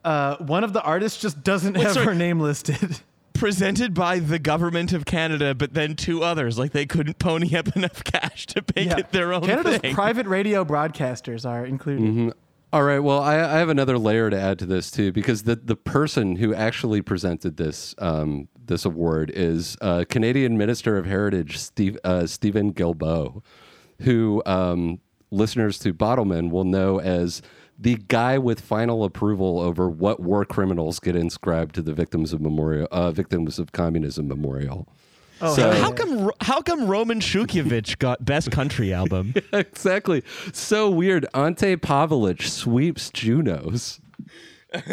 uh, one of the artists just doesn't have sorry. her name listed. presented by the government of Canada, but then two others. Like they couldn't pony up enough cash to make Yeah. it their own Canada's thing. private radio broadcasters are included. All right. Well, I, I have another layer to add to this too, because the the person who actually presented this um, this award is uh, Canadian Minister of Heritage Steve uh, Stephen Guilbeault, who um, listeners to Bottleman will know as the guy with final approval over what war criminals get inscribed to the victims of memorial uh, victims of communism memorial. Oh, So- hell yeah. How come? How come Roman Shukhevych got best country album? exactly. So weird. Ante Pavelić sweeps Junos. yeah,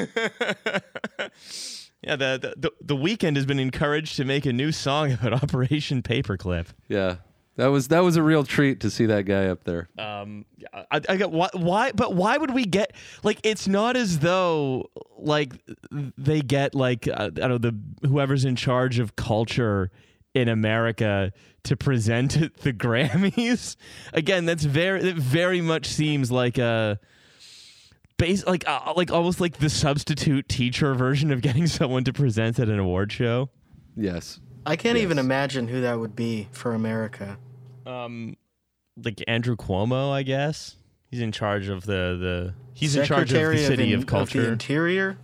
the, the the the Weeknd has been encouraged to make a new song about Operation Paperclip. Yeah. That was that was a real treat to see that guy up there. Um, I, I got why, why, but why would we get like? It's not as though like they get like uh, I don't know the whoever's in charge of culture in America to present at the Grammys. Again, that's very it very much seems like a base like uh, like almost like the substitute teacher version of getting someone to present at an award show. Yes. I can't even imagine who that would be for America. Um, like Andrew Cuomo, I guess he's in charge of the the he's in charge of the city in- of, culture. the Interior.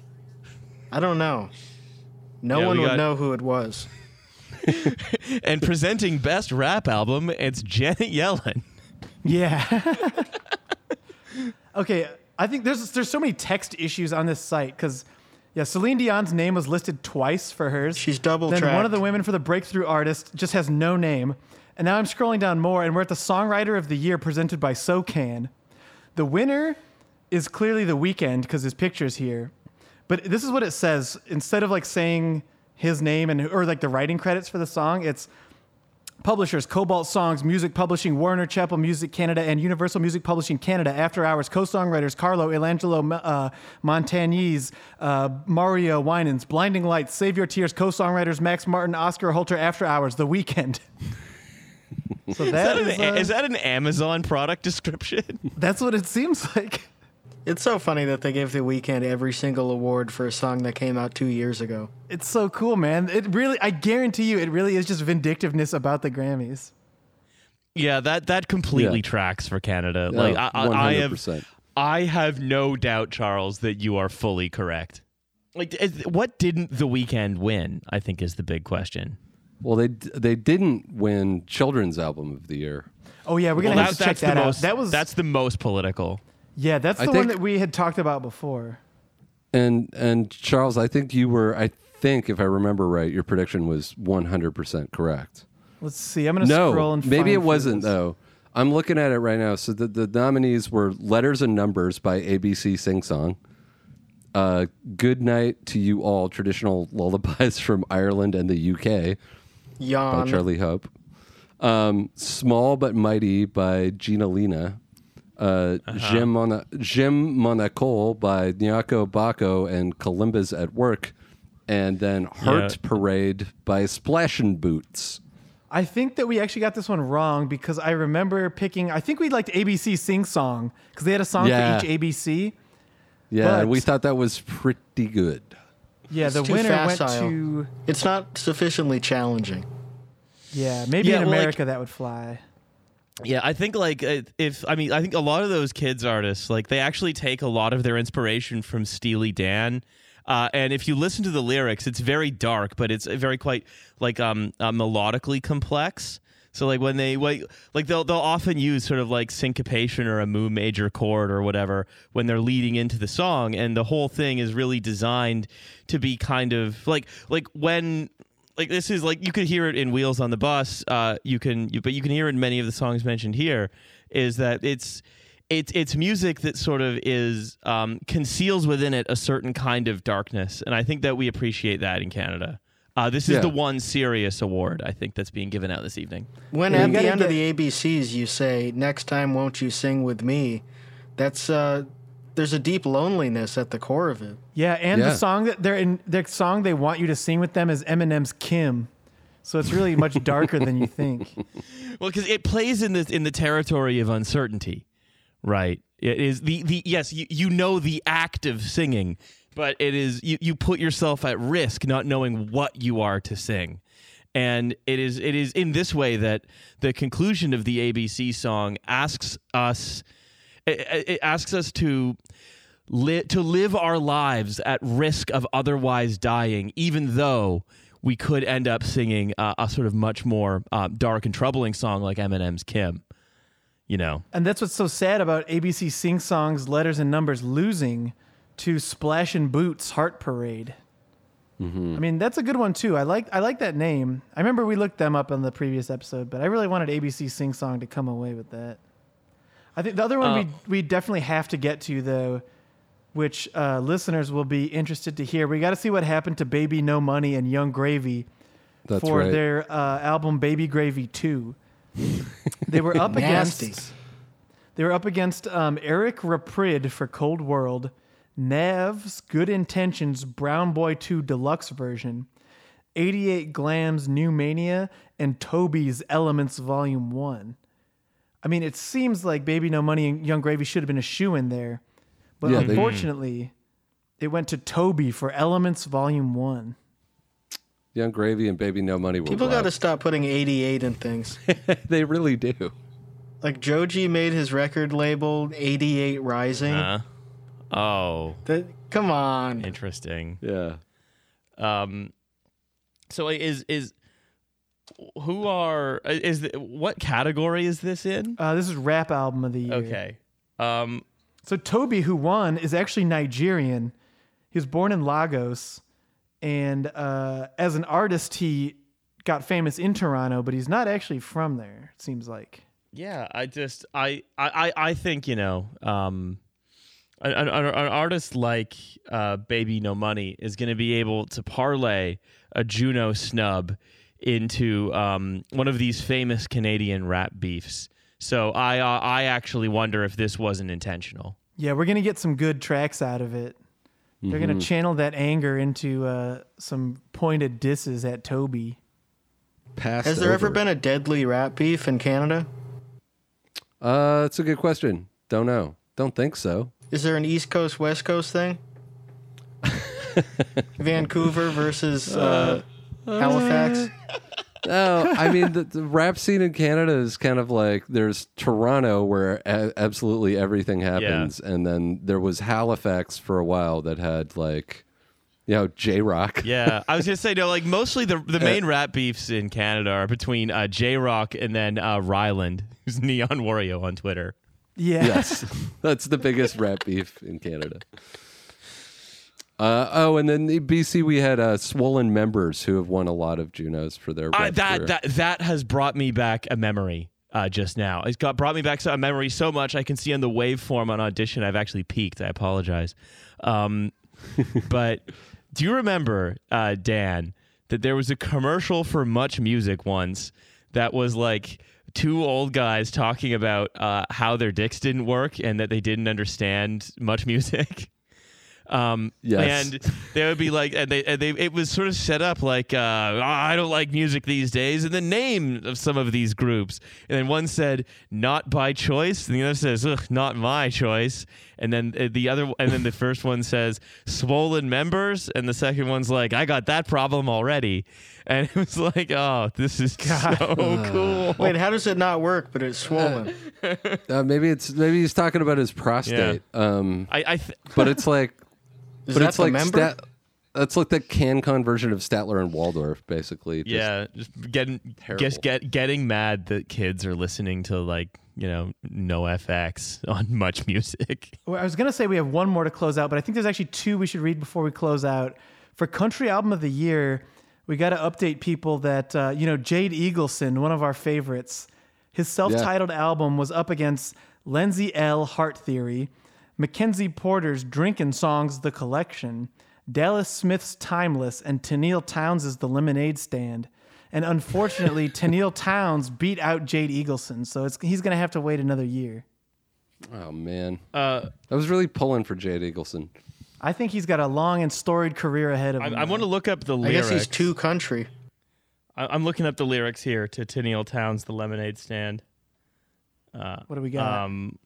I don't know. No Yeah, one would got- know who it was. and presenting best rap album, it's Janet Yellen. Yeah. okay, I think there's there's so many text issues on this site because yeah, Celine Dion's name was listed twice for hers. She's double Then one of the women for the breakthrough artist just has no name. And now I'm scrolling down more, and we're at the songwriter of the year presented by SOCAN. The winner is clearly the Weeknd because his picture's here. But this is what it says. Instead of like saying his name and or like the writing credits for the song, it's Publishers, Kobalt Songs, Music Publishing, Warner Chappell Music Canada, and Universal Music Publishing Canada. After Hours, co-songwriters Carlo Illangelo uh, Montagnese, uh, Mario Winans, Blinding Lights, Save Your Tears, co-songwriters Max Martin, Oscar Holter. After Hours, The Weeknd. so Is that, that is, an, uh, is that an Amazon product description? that's what it seems like. It's so funny that they gave The Weeknd every single award for a song that came out two years ago. It's so cool, man. It really, I guarantee you, it really is just vindictiveness about the Grammys. yeah, that that completely Yeah. tracks for Canada. Yeah, like I, I, I have I have no doubt, Charles, that you are fully correct. Like, is- what didn't the Weeknd win? I think is the big question. Well, they they didn't win Children's Album of the Year. Oh yeah, we're gonna Well, have that- to check that's the that out. most. That was that's the most political. yeah, that's I the one think- that we had talked about before. And and Charles, I think you were. I think if I remember right, your prediction was 100 percent correct. Let's see. I'm gonna No, scroll and maybe find it wasn't for though. I'm looking at it right now. So the, the nominees were "Letters and Numbers" by ABC Sing Song, uh, "Good Night to You All," traditional lullabies from Ireland and the UK by Charlie Hope, um, "Small but Mighty" by Gina Lina, uh, "Jim Mona Jim Monaco" by Nyako Bako and Kalimba's at Work, and then "Heart Yeah. Parade" by Splash'N Boots. I think that we actually got this one wrong because I remember picking. I think we liked ABC Sing Song because they had a song Yeah. for each ABC. Yeah, But- we thought that was pretty good. Yeah, the too winner went facile. to. It's not sufficiently challenging. Yeah, maybe Yeah, in well, like- America that would fly. Yeah, I think like uh, if I mean I think a lot of those kids artists like they actually take a lot of their inspiration from Steely Dan. Uh, and if you listen to the lyrics, it's very dark, but it's very quite like um uh, melodically complex. So like when they like like they'll they'll often use sort of like syncopation or a mu major chord or whatever when they're leading into the song, and the whole thing is really designed to be kind of like like when like this is like you could hear it in Wheels on the Bus. Uh, you can, you, but you can hear it in many of the songs mentioned here. Is that it's it's it's music that sort of is um, conceals within it a certain kind of darkness, and I think that we appreciate that in Canada. Uh, this is Yeah. the one serious award I think that's being given out this evening. When Yeah, at the gotta end of the ABCs you say, "Next time, won't you sing with me?" That's uh, there's a deep loneliness at the core of it. Yeah, and Yeah. the song that they're in, the song they want you to sing with them is Eminem's "Kim," so it's really much darker than you think. Well, because it plays in the in the territory of uncertainty, right? It is the the yes, you, you know the act of singing, but it is you, you put yourself at risk not knowing what you are to sing. And it is it is in this way that the conclusion of the ABC song asks us it, it asks us to li- to live our lives at risk of otherwise dying, even though we could end up singing uh, a sort of much more uh, dark and troubling song like Eminem's "Kim." You know, And that's what's so sad about ABC Sing Songs, Letters and Numbers losing to Splash'N Boots Heart Parade. I mean, that's a good one too. I like I like that name. I remember we looked them up on the previous episode, but I really wanted ABC Sing Song to come away with that. I think the other one Uh, we we definitely have to get to though, which uh, listeners will be interested to hear. We got to see what happened to Baby No Money and Yung Gravy That's for right. their uh, album Baby Gravy 2. they were up against they were up against um, Eric Reprid for Cold World, Nav's Good Intentions Brown Boy 2 Deluxe version, 88 Glam's New Mania, and Toby's Elements Volume 1. I mean, it seems like Baby No Money and Yung Gravy should have been a shoe in there. But Yeah, they- unfortunately, it went to Toby for Elements Volume 1. Young Gravy and Baby No Money were People got to stop putting 88 in things. they really do. like Joji made his record label 88 Rising. Uh, oh, That, come on. interesting. Yeah. Um, so is is who are is the, what category is this in? Uh, this is Rap Album of the Year. Okay. Um, So Toby, who won, is actually Nigerian. He was born in Lagos, and uh, as an artist, he got famous in Toronto, but he's not actually from there. It seems like. yeah, I just I I I- I think you know um. An, an, an artist like uh, Baby No Money is going to be able to parlay a Juno snub into um, one of these famous Canadian rap beefs. So I uh, I actually wonder if this wasn't intentional. Yeah, we're gonna get some good tracks out of it. They're gonna channel that anger into uh, some pointed disses at Toby. Passed Has there ever been a deadly rap beef in Canada? Uh, that's a good question. Don't know. Don't think so. Is there an East Coast West Coast thing? Vancouver versus uh, Halifax. No, I mean the, the rap scene in Canada is kind of like there's Toronto where a- absolutely everything happens, and then there was Halifax for a while that had like, you know, J Rock. Yeah, I was gonna say no. Like mostly the the main rap beefs in Canada are between uh, J Rock and then uh, Ryland, who's Neon Wario on Twitter. Yeah. Yes, that's the biggest rat beef in Canada. Uh, oh, and then in BC we had uh, Swollen Members who have won a lot of Junos for their Uh, that career. that that has brought me back a memory uh, just now. It's got brought me back a memory so much I can see on the waveform on audition. I've actually peaked. I apologize. Um, but do you remember uh, Dan that there was a commercial for Much Music once that was like two old guys talking about uh, how their dicks didn't work and that they didn't understand much music. Um, Yes. and they would be like, and they, and they, it was sort of set up like, uh, "Oh, I don't like music these days, and the name of some of these groups. And then one said, not by choice, and the other says, Ugh, not my choice. And then uh, the other, and then the first one says, swollen members, and the second one's like, I got that problem already. And it was like, oh, this is so cool. Wait, how does it not work? But it's swollen. uh, maybe it's maybe he's talking about his prostate. yeah. Um, I, I th- but it's like Is but that it's the like member? Stat- that's like the CanCon version of Statler and Waldorf, basically. Just- yeah, just getting just get getting mad that kids are listening to like you know NOFX on much music. Well, I was gonna say we have one more to close out, but I think there's actually two we should read before we close out. For country album of the year, we got to update people that uh, you know Jade Eagleson, one of our favorites. His self-titled album was up against Lindsay Ell Heart Theory, Mackenzie Porter's Drinkin' Songs: The Collection, Dallas Smith's Timeless, and Tenille Townes' The Lemonade Stand. And unfortunately, Tenille Townes beat out Jade Eagleson, so it's, he's going to have to wait another year. Oh man, Uh, I was really pulling for Jade Eagleson. I think he's got a long and storied career ahead of him. I want to look up the I lyrics. guess he's too country. I, I'm looking up the lyrics here to Tenille Townes, "The Lemonade Stand." What do we got? Um,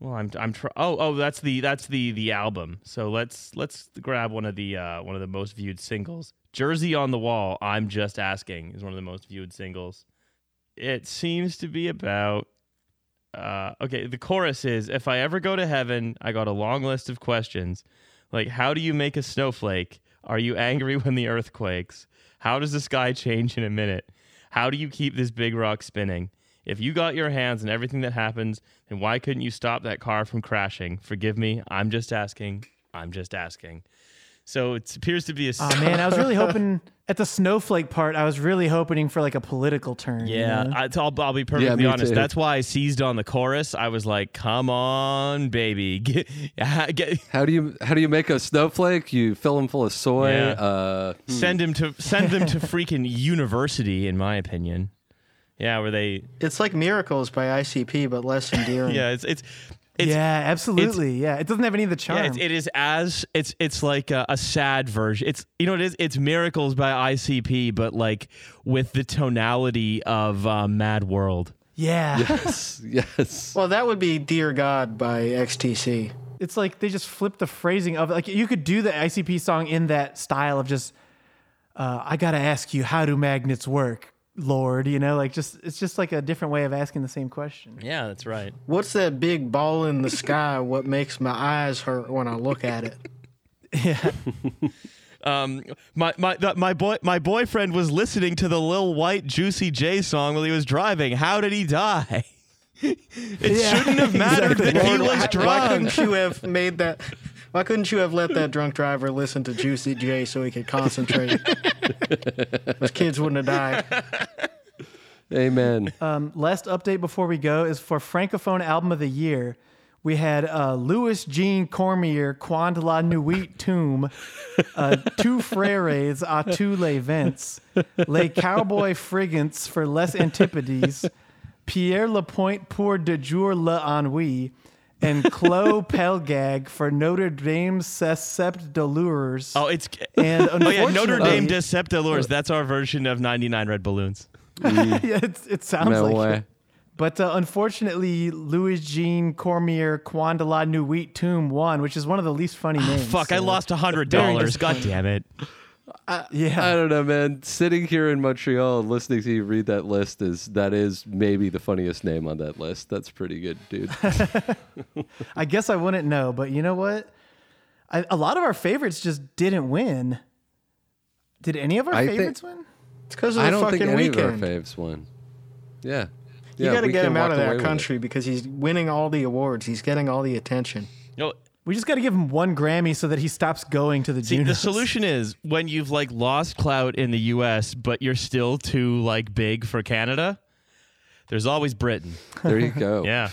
well, I'm I'm tr- oh oh that's the that's the the album. So let's let's grab one of the uh, one of the most viewed singles. Jersey on the Wall. I'm just asking is one of the most viewed singles. It seems to be about. Uh, okay, the chorus is If I ever go to heaven, I got a long list of questions. Like, how do you make a snowflake? Are you angry when the earth quakes? How does the sky change in a minute? How do you keep this big rock spinning? If you got your hands on everything that happens, then why couldn't you stop that car from crashing? Forgive me, I'm just asking. I'm just asking. So it appears to be a. oh man, I was really hoping at the snowflake part. I was really hoping for like a political turn. you Yeah, know? I, will I'll be perfectly me honest. too. That's why I seized on the chorus. I was like, "Come on, baby, get, get, How do you how do you make a snowflake? You fill them full of soy. Yeah. Uh, send him to send them to freaking university." In my opinion, yeah, where they, It's like Miracles by ICP, but less endearing. yeah, it's it's it's yeah, absolutely. yeah, it doesn't have any of the charm. Yeah, it's, it is as it's it's like a, a sad version. It's you know what it is. It's miracles by ICP, but like with the tonality of uh, Mad World. yeah. yes, yes. Well, that would be Dear God by XTC. It's like they just flip the phrasing of it. Like you could do the ICP song in that style of just, uh, I gotta ask you, how do magnets work, Lord? You know, like just it's just like a different way of asking the same question. Yeah, that's right. What's that big ball in the sky? What makes my eyes hurt when I look at it? Yeah. Um, my my the, my boy my boyfriend was listening to the Lil Wyte Juicy J song while he was driving. How did he die? it Yeah, shouldn't have mattered exactly. that he was why, why drunk. couldn't you have made that? Why couldn't you have let that drunk driver listen to Juicy J so he could concentrate? Those kids wouldn't have died. Amen. Um, last update before we go is for Francophone Album of the Year. We had uh, Louis Jean Cormier, Quand la Nuit Tombe, uh, Two Freres a tous les vents, Les Cowboys Fringants for Les Antipodes, Pierre Lapointe pour déjouer l'ennui, and Klô Pelgag for Notre Dame Sept Douleurs. Oh, it's and oh yeah, Notre Dame unfortunately- Deceptors. That's our version of 99 Red Balloons. yeah, it's, it sounds No like way. it. But uh, unfortunately, Louis Jean Cormier Quand de la Nuit Tombe won, which is one of the least funny names. Fuck, I lost a $100. God damn it. Yeah. I don't know, man. Sitting here in Montreal listening to you read that list is that is maybe the funniest name on that list. That's pretty good, dude. I guess I wouldn't know, but you know what? I, a lot of our favorites just didn't win. Did any of our I think- favorites win? It's because of the I don't fucking think any Weeknd. of our faves won. Yeah. you yeah, got to get him out of that country because he's winning all the awards. He's getting all the attention. You know, We just got to give him one Grammy so that he stops going to the See, Junos. the solution is when you've like lost clout in the U.S., but you're still too like big for Canada. There's always Britain. There you go. Yeah.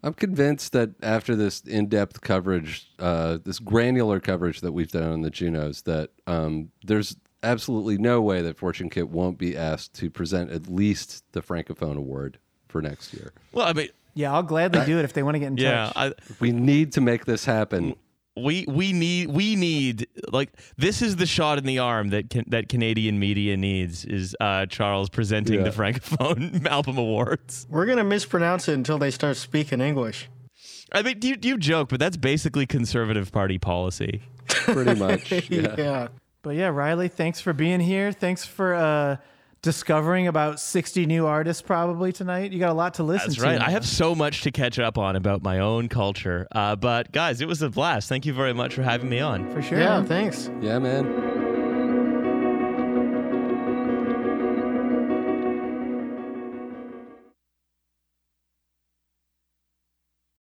I'm convinced that after this in-depth coverage, uh, this granular coverage that we've done on the Junos, that um, there's absolutely no way that Fortune Kit won't be asked to present at least the Francophone Award for next year. Well, I mean, Yeah, I'll gladly do it if they want to get in yeah. touch. I, We need to make this happen. we we need we need like this is the shot in the arm that can, that Canadian media needs is uh, Charles presenting Yeah. the Francophone Album Awards. We're gonna mispronounce it until they start speaking English. I mean, you you joke, but that's basically Conservative Party policy. Pretty much. Yeah. yeah. But yeah, Riley, thanks for being here. Thanks for uh, discovering about 60 new artists probably tonight. You got a lot to listen That's to. right. now. I have so much to catch up on about my own culture. Uh, but guys, it was a blast. Thank you very much for having me on. for sure. Yeah, man. thanks. Yeah, man.